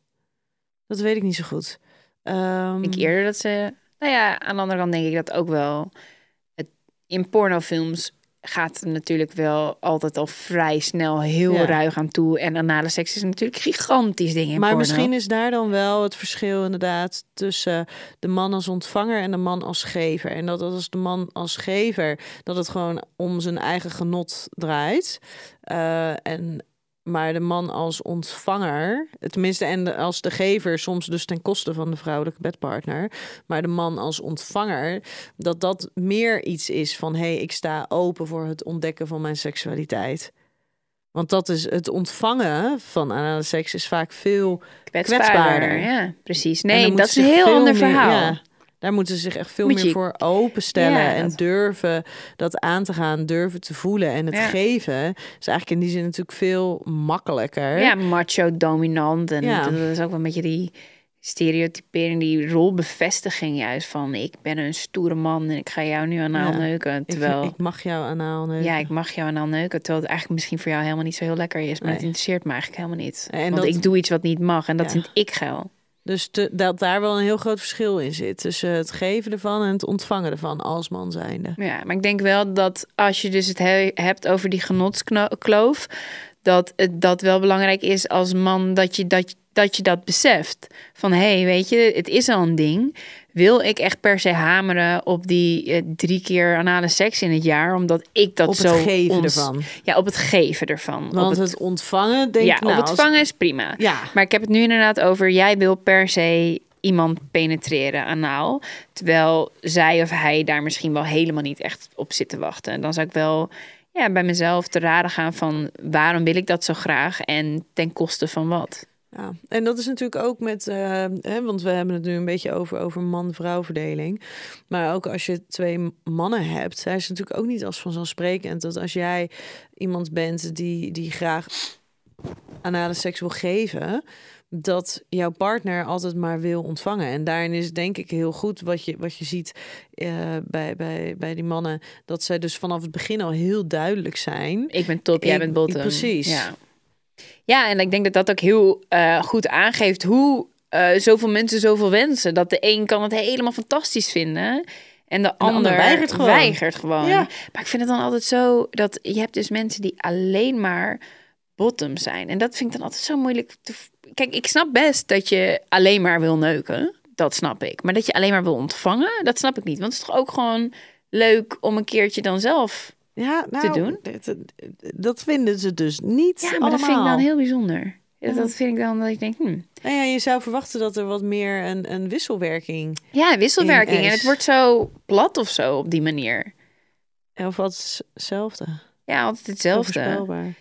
Speaker 2: Dat weet ik niet zo goed. Ehm,
Speaker 1: Ik eerder dat ze, nou ja, aan de andere kant denk ik dat ook wel. In pornofilms gaat het natuurlijk wel altijd al vrij snel heel
Speaker 2: Ja.
Speaker 1: ruig aan toe. En anale seks is natuurlijk een gigantisch ding in
Speaker 2: maar
Speaker 1: porno.
Speaker 2: misschien is daar dan wel het verschil inderdaad tussen de man als ontvanger en de man als gever. En dat als de man als gever, dat het gewoon om zijn eigen genot draait. Eh, en, maar de man als ontvanger, tenminste en als de gever soms dus ten koste van de vrouwelijke bedpartner. Maar de man als ontvanger, dat dat meer iets is van hé, hey, ik sta open voor het ontdekken van mijn seksualiteit. Want dat is het ontvangen van anale seks is vaak veel
Speaker 1: kwetsbaarder.
Speaker 2: kwetsbaarder.
Speaker 1: Ja, precies. Nee, dat is een heel ander
Speaker 2: meer-
Speaker 1: verhaal.
Speaker 2: ja, daar moeten ze zich echt veel
Speaker 1: Moet
Speaker 2: meer voor openstellen
Speaker 1: Ja,
Speaker 2: en
Speaker 1: dat-
Speaker 2: durven dat aan te gaan, durven te voelen. En het
Speaker 1: Ja.
Speaker 2: geven is eigenlijk in die zin natuurlijk veel makkelijker.
Speaker 1: Ja, macho dominant. En
Speaker 2: Ja.
Speaker 1: dat is ook wel een beetje die stereotypering, die rolbevestiging juist van ik ben een stoere man en ik ga jou nu aan
Speaker 2: Ja.
Speaker 1: neuken.
Speaker 2: Ik,
Speaker 1: Terwijl,
Speaker 2: ik mag jou anaal neuken.
Speaker 1: ja, ik mag jou aan neuken. Terwijl het eigenlijk misschien voor jou helemaal niet zo heel lekker is. Maar
Speaker 2: Nee.
Speaker 1: het interesseert me eigenlijk helemaal niet.
Speaker 2: En
Speaker 1: Want
Speaker 2: dat-
Speaker 1: ik doe iets wat niet mag en dat
Speaker 2: Ja.
Speaker 1: vind ik geil.
Speaker 2: Dus dat daar wel een heel groot verschil in zit tussen het geven ervan en het ontvangen ervan als man zijnde.
Speaker 1: Ja, maar ik denk wel dat als je dus het he- hebt over die genotskloof, dat het dat wel belangrijk is als man dat je dat, dat, je dat beseft. Van hé, hey, weet je, het is al een ding. Wil ik echt per se hameren op die eh, drie keer anale seks in het jaar, omdat ik dat
Speaker 2: Op
Speaker 1: zo
Speaker 2: het geven
Speaker 1: ons-
Speaker 2: ervan.
Speaker 1: Ja, op het geven ervan.
Speaker 2: Want
Speaker 1: op
Speaker 2: het,
Speaker 1: het,
Speaker 2: ontvangen, denk
Speaker 1: ja,
Speaker 2: ik nou,
Speaker 1: op het
Speaker 2: als-
Speaker 1: vangen is prima.
Speaker 2: Ja,
Speaker 1: Maar ik heb het nu inderdaad over, jij wil per se iemand penetreren anaal. Terwijl zij of hij daar misschien wel helemaal niet echt op zit te wachten. Dan zou ik wel ja, bij mezelf te raden gaan van waarom wil ik dat zo graag en ten koste van wat.
Speaker 2: Ja, en dat is natuurlijk ook met, eh, hè, want we hebben het nu een beetje over, over man-vrouw verdeling. Maar ook als je twee mannen hebt, zijn is het natuurlijk ook niet als vanzelfsprekend dat als jij iemand bent die, die graag anale seks wil geven, dat jouw partner altijd maar wil ontvangen. En daarin is denk ik heel goed wat je, wat je ziet eh, bij, bij, bij die mannen. Dat zij dus vanaf het begin al heel duidelijk zijn.
Speaker 1: Ik ben top, jij
Speaker 2: Ik-
Speaker 1: bent bottom.
Speaker 2: precies.
Speaker 1: Ja. Ja, en ik denk dat dat ook heel eh, goed aangeeft hoe eh, zoveel mensen zoveel wensen. Dat de een kan het helemaal fantastisch vinden. En de, ander,
Speaker 2: ander weigert gewoon.
Speaker 1: weigert gewoon.
Speaker 2: Ja.
Speaker 1: Maar ik vind het dan altijd zo dat je hebt dus mensen die alleen maar bottom zijn. En dat vind ik dan altijd zo moeilijk. Te... Kijk, ik snap best dat je alleen maar wil neuken. Dat snap ik. Maar dat je alleen maar wil ontvangen, dat snap ik niet. Want het is toch ook gewoon leuk om een keertje dan zelf
Speaker 2: Ja, nou,
Speaker 1: doen.
Speaker 2: Dat, dat vinden ze dus niet.
Speaker 1: Ja, maar dat vind ik dan heel bijzonder. Dat, dat vind ik dan dat ik denk, hmm.
Speaker 2: Nou ja, je zou verwachten dat er wat meer een, een wisselwerking.
Speaker 1: ja, wisselwerking.
Speaker 2: In
Speaker 1: En het wordt zo plat of zo op die manier.
Speaker 2: Of wat hetzelfde.
Speaker 1: Ja, altijd hetzelfde.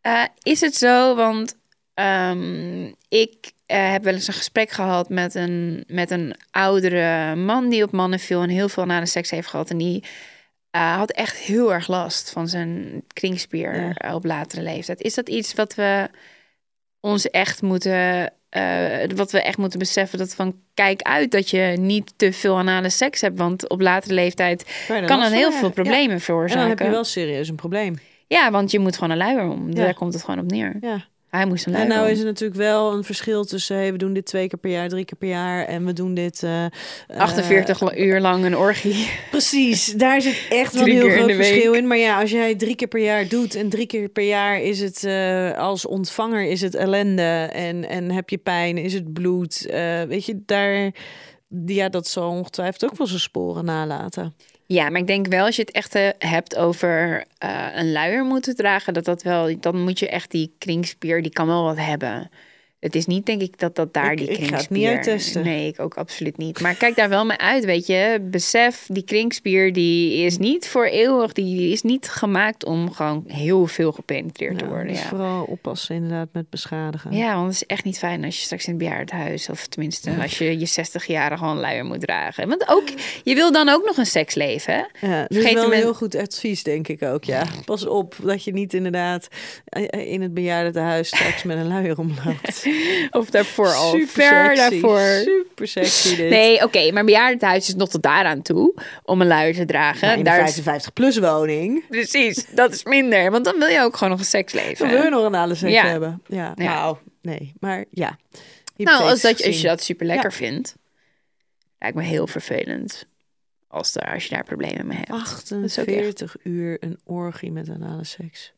Speaker 1: Eh, is het zo? Want ehm, ik eh, heb wel eens een gesprek gehad met een, met een oudere man die op mannen viel en heel veel na de seks heeft gehad. En die eh, had echt heel erg last van zijn kringspier
Speaker 2: Ja.
Speaker 1: eh, op latere leeftijd. Is dat iets wat we ons echt moeten, eh, wat we echt moeten beseffen? Dat van kijk uit dat je niet te veel anale seks hebt, want op latere leeftijd
Speaker 2: Kan, er
Speaker 1: kan dat heel veel
Speaker 2: hebben? Ja.
Speaker 1: problemen
Speaker 2: En
Speaker 1: veroorzaken.
Speaker 2: dan heb je wel serieus een probleem.
Speaker 1: Ja, want je moet gewoon een luier om.
Speaker 2: Ja.
Speaker 1: Daar komt het gewoon op neer.
Speaker 2: Ja.
Speaker 1: Hij moest
Speaker 2: En nou is er natuurlijk wel een verschil tussen hey, we doen dit twee keer per jaar, drie keer per jaar en we doen dit. eh, eh,
Speaker 1: 48 la- uur lang een orgie.
Speaker 2: Precies, daar zit echt wel een heel groot
Speaker 1: week.
Speaker 2: verschil in. Maar ja, als jij drie keer per jaar doet en drie keer per jaar is het eh, als ontvanger is het ellende en, en heb je pijn, is het bloed. eh, weet je, daar, ja, dat zal ongetwijfeld ook wel zijn sporen nalaten.
Speaker 1: Ja, maar ik denk wel als je het echt eh, hebt over eh, een luier moeten dragen, dat dat wel, dan moet je echt die kringspier, die kan wel wat hebben. Het is niet, denk ik, dat dat daar
Speaker 2: Ik-
Speaker 1: die
Speaker 2: ik ga het
Speaker 1: kringspier...
Speaker 2: niet uittesten.
Speaker 1: Nee, ik ook absoluut niet. Maar kijk daar wel mee uit, weet je. Besef, die kringspier, die is niet voor eeuwig. Die is niet gemaakt om gewoon heel veel gepenetreerd te worden.
Speaker 2: dus
Speaker 1: Ja.
Speaker 2: vooral oppassen inderdaad met beschadigen.
Speaker 1: Ja, want het is echt niet fijn als je straks in het bejaardenhuis... of tenminste als je je 60-jarige een luier moet dragen. Want ook, je wil dan ook nog een seksleven, hè?
Speaker 2: Ja, dat is wel heel goed advies, denk ik ook. Ja, pas op dat je niet inderdaad eh, in het bejaardentehuis straks met een luier omloopt.
Speaker 1: Of daarvoor al,
Speaker 2: Super
Speaker 1: ver
Speaker 2: sexy,
Speaker 1: daarvoor.
Speaker 2: Super sexy dit.
Speaker 1: Nee, oké, maar bejaardentehuis is nog tot daaraan toe om een luier te dragen.
Speaker 2: Maar in
Speaker 1: Daar
Speaker 2: de
Speaker 1: is,
Speaker 2: 55 plus woning.
Speaker 1: precies, dat is minder. Want dan wil je ook gewoon nog een seksleven.
Speaker 2: Dan wil je nog een alle seks
Speaker 1: Ja.
Speaker 2: hebben. Ja.
Speaker 1: Ja.
Speaker 2: Nou, nee. Maar ja.
Speaker 1: Nou, als, dat, je- als je dat super lekker vindt, lijkt me heel vervelend. Als, daar, als je daar problemen mee hebt.
Speaker 2: gezien.
Speaker 1: is ook echt-
Speaker 2: 48 uur een orgie met anale seks.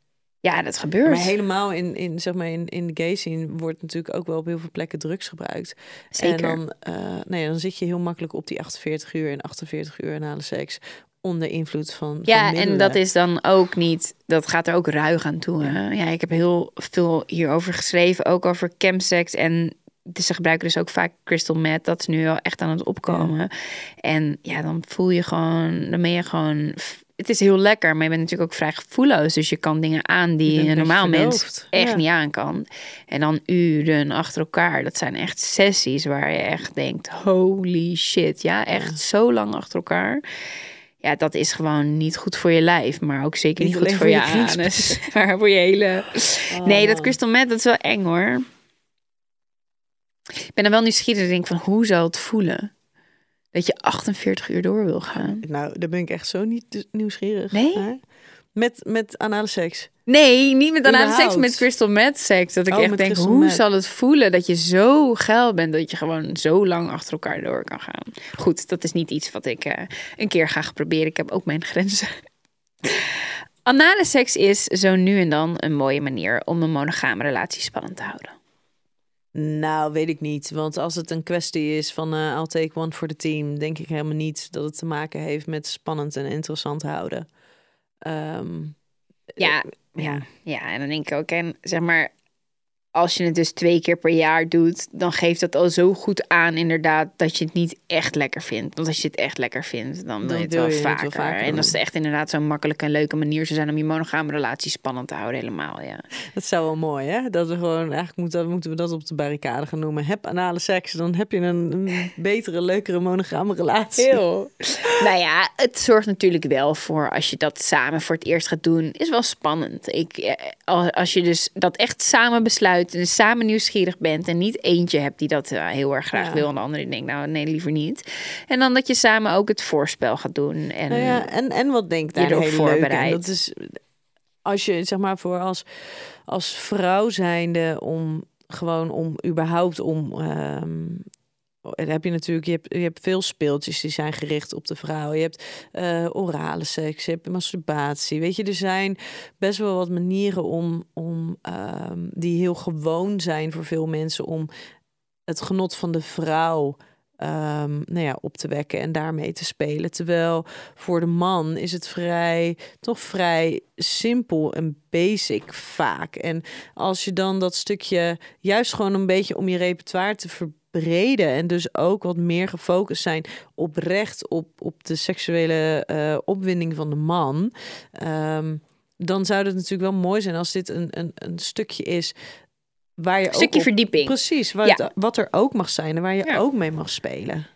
Speaker 1: Ja, dat gebeurt.
Speaker 2: Maar helemaal in, in, zeg maar in, in de gay scene wordt natuurlijk ook wel op heel veel plekken drugs gebruikt.
Speaker 1: Zeker.
Speaker 2: En dan, eh, nee, dan zit je heel makkelijk op die 48 uur en 48 uur anale seks. Onder invloed van.
Speaker 1: Ja,
Speaker 2: van
Speaker 1: en dat is dan ook niet, dat gaat er ook ruig aan toe. Hè? Ja, ik heb heel veel hierover geschreven, ook over chemsex. En dus ze gebruiken dus ook vaak crystal meth. Dat is nu wel echt aan het opkomen. En ja, dan voel je gewoon, dan ben je gewoon. Het is heel lekker, maar je bent natuurlijk ook vrij gevoelloos. Dus je kan dingen aan die een normaal mens echt
Speaker 2: Ja.
Speaker 1: niet aan kan. En dan uren achter elkaar. Dat zijn echt sessies waar je echt denkt: holy shit. Ja, echt zo lang achter elkaar. Ja, dat is gewoon niet goed voor je lijf, maar ook zeker
Speaker 2: Niet
Speaker 1: niet, goed voor
Speaker 2: voor
Speaker 1: je
Speaker 2: je
Speaker 1: anus. Maar voor je hele. nee, dat crystal meth, dat is wel eng hoor. Ik ben dan wel nieuwsgierig. Denk van hoe zou het voelen? Dat je 48 uur door wil gaan.
Speaker 2: Nou, daar ben ik echt zo niet nieuwsgierig.
Speaker 1: Nee?
Speaker 2: Met, met anale seks.
Speaker 1: Nee, niet met anale seks, met crystal meth seks. Dat ik
Speaker 2: Oh,
Speaker 1: echt denk, hoe
Speaker 2: meth.
Speaker 1: zal het voelen dat je zo geil bent dat je gewoon zo lang achter elkaar door kan gaan. Goed, dat is niet iets wat ik eh, een keer ga proberen. Ik heb ook mijn grenzen. Anale seks is zo nu en dan een mooie manier om een monogame relatie spannend te houden.
Speaker 2: Nou, weet ik niet. Want als het een kwestie is van eh I'll take one for the team, denk ik helemaal niet dat het te maken heeft met spannend en interessant houden. Ehm,
Speaker 1: Ja, ja, ja, en dan denk ik ook, en zeg maar, als je het dus twee keer per jaar doet, dan geeft dat al zo goed aan, inderdaad, dat je het niet echt lekker vindt. Want als je het echt lekker vindt, dan
Speaker 2: Dan
Speaker 1: je het wel,
Speaker 2: je het wel
Speaker 1: vaker. En als het echt inderdaad zo'n makkelijke en leuke manier zou zijn om je monogame relatie spannend te houden, helemaal, ja.
Speaker 2: Dat zou wel mooi, hè? Dat we gewoon, eigenlijk moeten, moeten we dat op de barricade gaan noemen. Heb anale seks, dan heb je een, een betere, leukere monogame relatie.
Speaker 1: Heel. nou ja, het zorgt natuurlijk wel voor als je dat samen voor het eerst gaat doen, is wel spannend. Ik, eh, al- als je dus dat echt samen besluit uit en samen nieuwsgierig bent en niet eentje hebt die dat eh, heel erg graag
Speaker 2: Ja.
Speaker 1: wil en de andere denkt, nou nee, liever niet. En dan dat je samen ook het voorspel gaat doen. En
Speaker 2: Nou ja, en, en wat denk daar
Speaker 1: je
Speaker 2: heel
Speaker 1: voorbereidt.
Speaker 2: Dat is als je zeg maar voor als, als vrouw zijnde om gewoon om überhaupt om ehm, dan heb je natuurlijk, je hebt, je hebt veel speeltjes die zijn gericht op de vrouw. Je hebt eh, orale seks, je hebt masturbatie. Weet je, er zijn best wel wat manieren om, om ehm, die heel gewoon zijn voor veel mensen om het genot van de vrouw ehm, nou ja, op te wekken en daarmee te spelen. Terwijl voor de man is het vrij, toch vrij simpel en basic vaak. En als je dan dat stukje juist gewoon een beetje om je repertoire te verbreden en dus ook wat meer gefocust zijn oprecht op, op de seksuele eh, opwinding van de man. ehm, dan zou het natuurlijk wel mooi zijn als dit een, een, een stukje is waar je
Speaker 1: een stukje
Speaker 2: ook op,
Speaker 1: verdieping.
Speaker 2: Precies, wat,
Speaker 1: Ja.
Speaker 2: wat er ook mag zijn en waar je
Speaker 1: Ja.
Speaker 2: ook mee mag spelen.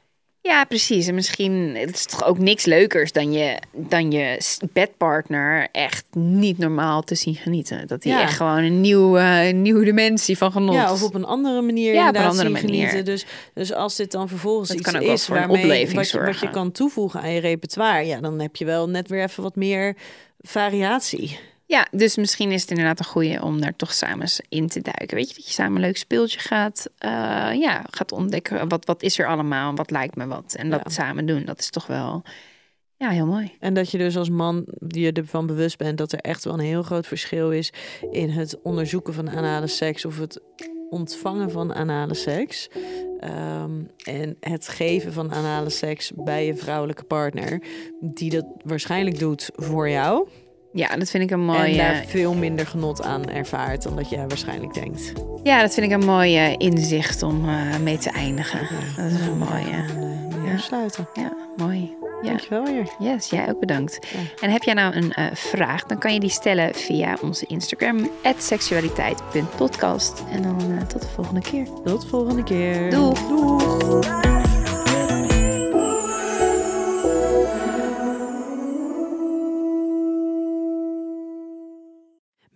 Speaker 1: Ja, precies. En misschien het is toch ook niks leukers dan je, dan je bedpartner echt niet normaal te zien genieten. Dat hij
Speaker 2: Ja.
Speaker 1: echt gewoon een nieuwe, een nieuwe dimensie van genot.
Speaker 2: Ja, of op een andere manier
Speaker 1: Ja, op een andere manier.
Speaker 2: genieten. Dus, dus als dit dan vervolgens
Speaker 1: Dat
Speaker 2: iets
Speaker 1: kan ook
Speaker 2: is waarmee wat je, wat je kan toevoegen aan je repertoire, ja, dan heb je wel net weer even wat meer variatie.
Speaker 1: Ja, dus misschien is het inderdaad een goede om daar toch samen eens in te duiken. Weet je, dat je samen een leuk speeltje gaat, eh, ja, gaat ontdekken. Wat, wat is er allemaal? Wat lijkt me wat? En dat
Speaker 2: Ja.
Speaker 1: samen doen, dat is toch wel ja, heel mooi.
Speaker 2: En dat je dus als man je ervan bewust bent dat er echt wel een heel groot verschil is in het onderzoeken van anale seks of het ontvangen van anale seks. Ehm, en het geven van anale seks bij je vrouwelijke partner, die dat waarschijnlijk doet voor jou.
Speaker 1: Ja, dat vind ik een
Speaker 2: En
Speaker 1: mooie.
Speaker 2: daar veel minder genot aan ervaart dan dat jij waarschijnlijk denkt.
Speaker 1: Ja, dat vind ik een mooie inzicht om eh, mee te eindigen. Dat is een mooie.
Speaker 2: Ja. Sluiten.
Speaker 1: Ja, mooi. Ja.
Speaker 2: Dankjewel weer.
Speaker 1: Yes, jij ook bedankt.
Speaker 2: Ja.
Speaker 1: En heb jij nou een eh, vraag, dan kan je die stellen via onze Instagram, seksualiteit.podcast. En dan eh, tot de volgende keer.
Speaker 2: Tot de volgende keer.
Speaker 1: Doeg.
Speaker 2: Doeg.